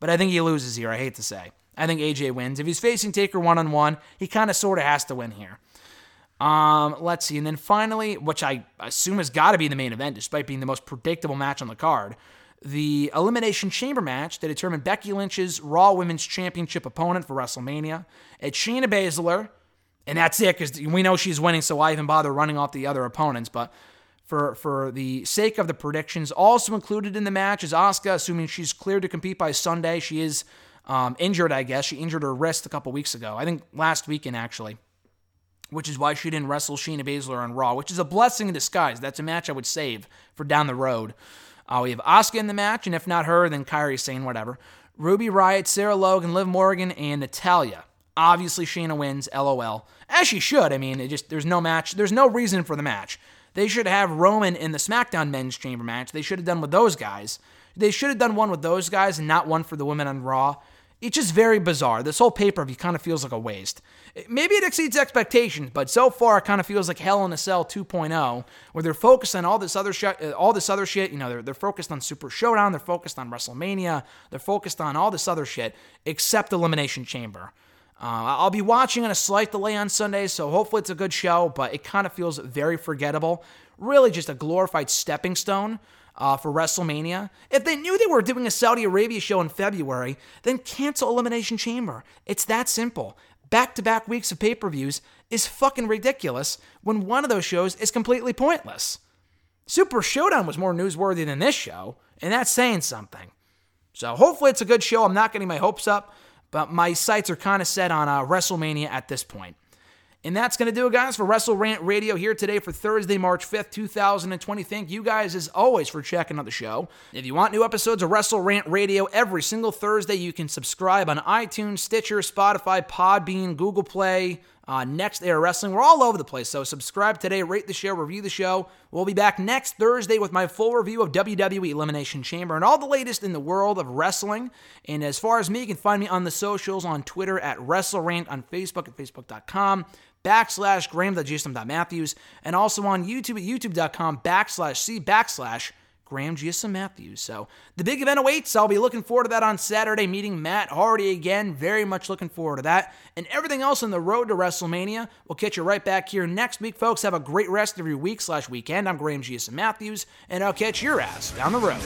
Speaker 4: But I think he loses here. I hate to say. I think AJ wins. If he's facing Taker one on one, he kind of sort of has to win here. Um, let's see, and then finally, which I assume has got to be the main event, despite being the most predictable match on the card, the Elimination Chamber match that determined Becky Lynch's Raw Women's Championship opponent for WrestleMania. It's Shayna Baszler, and that's it because we know she's winning, so why even bother running off the other opponents? But for for the sake of the predictions. Also included in the match is Asuka, assuming she's cleared to compete by Sunday. She is um, injured, I guess. She injured her wrist a couple weeks ago. I think last weekend actually, which is why she didn't wrestle Shayna Baszler on Raw, which is a blessing in disguise. That's a match I would save for down the road. Uh, we have Asuka in the match, and if not her, then Kairi Sane, whatever. Ruby Riott, Sarah Logan, Liv Morgan, and Natalya. Obviously, Shayna wins. LOL. As she should. I mean, it just there's no match. There's no reason for the match. They should have Roman in the SmackDown Men's Chamber match. They should have done with those guys. They should have done one with those guys and not one for the women on Raw. It's just very bizarre. This whole pay per view kind of feels like a waste. Maybe it exceeds expectations, but so far it kind of feels like Hell in a Cell 2.0, where they're focused on all this other shit. Uh, all this other shit. You know, they're they're focused on Super Showdown. They're focused on WrestleMania. They're focused on all this other shit except Elimination Chamber. Uh, I'll be watching on a slight delay on Sunday, so hopefully it's a good show, but it kind of feels very forgettable. Really just a glorified stepping stone uh, for WrestleMania. If they knew they were doing a Saudi Arabia show in February, then cancel Elimination Chamber. It's that simple. Back to back weeks of pay per views is fucking ridiculous when one of those shows is completely pointless. Super Showdown was more newsworthy than this show, and that's saying something. So hopefully it's a good show. I'm not getting my hopes up but my sights are kind of set on uh, WrestleMania at this point. And that's going to do it, guys, for Wrestle Rant Radio here today for Thursday, March 5th, 2020. Thank you guys, as always, for checking out the show. If you want new episodes of Wrestle Rant Radio every single Thursday, you can subscribe on iTunes, Stitcher, Spotify, Podbean, Google Play, uh, Next Air Wrestling. We're all over the place, so subscribe today, rate the show, review the show. We'll be back next Thursday with my full review of WWE Elimination Chamber and all the latest in the world of wrestling. And as far as me, you can find me on the socials on Twitter at WrestleRant, on Facebook at Facebook.com backslash Graham.GSM.Matthews, and also on YouTube at YouTube.com backslash C backslash Graham GSM Matthews. So the big event awaits. I'll be looking forward to that on Saturday, meeting Matt Hardy again. Very much looking forward to that. And everything else on the road to WrestleMania. We'll catch you right back here next week, folks. Have a great rest of your week slash weekend. I'm Graham GSM Matthews, and I'll catch your ass down the road.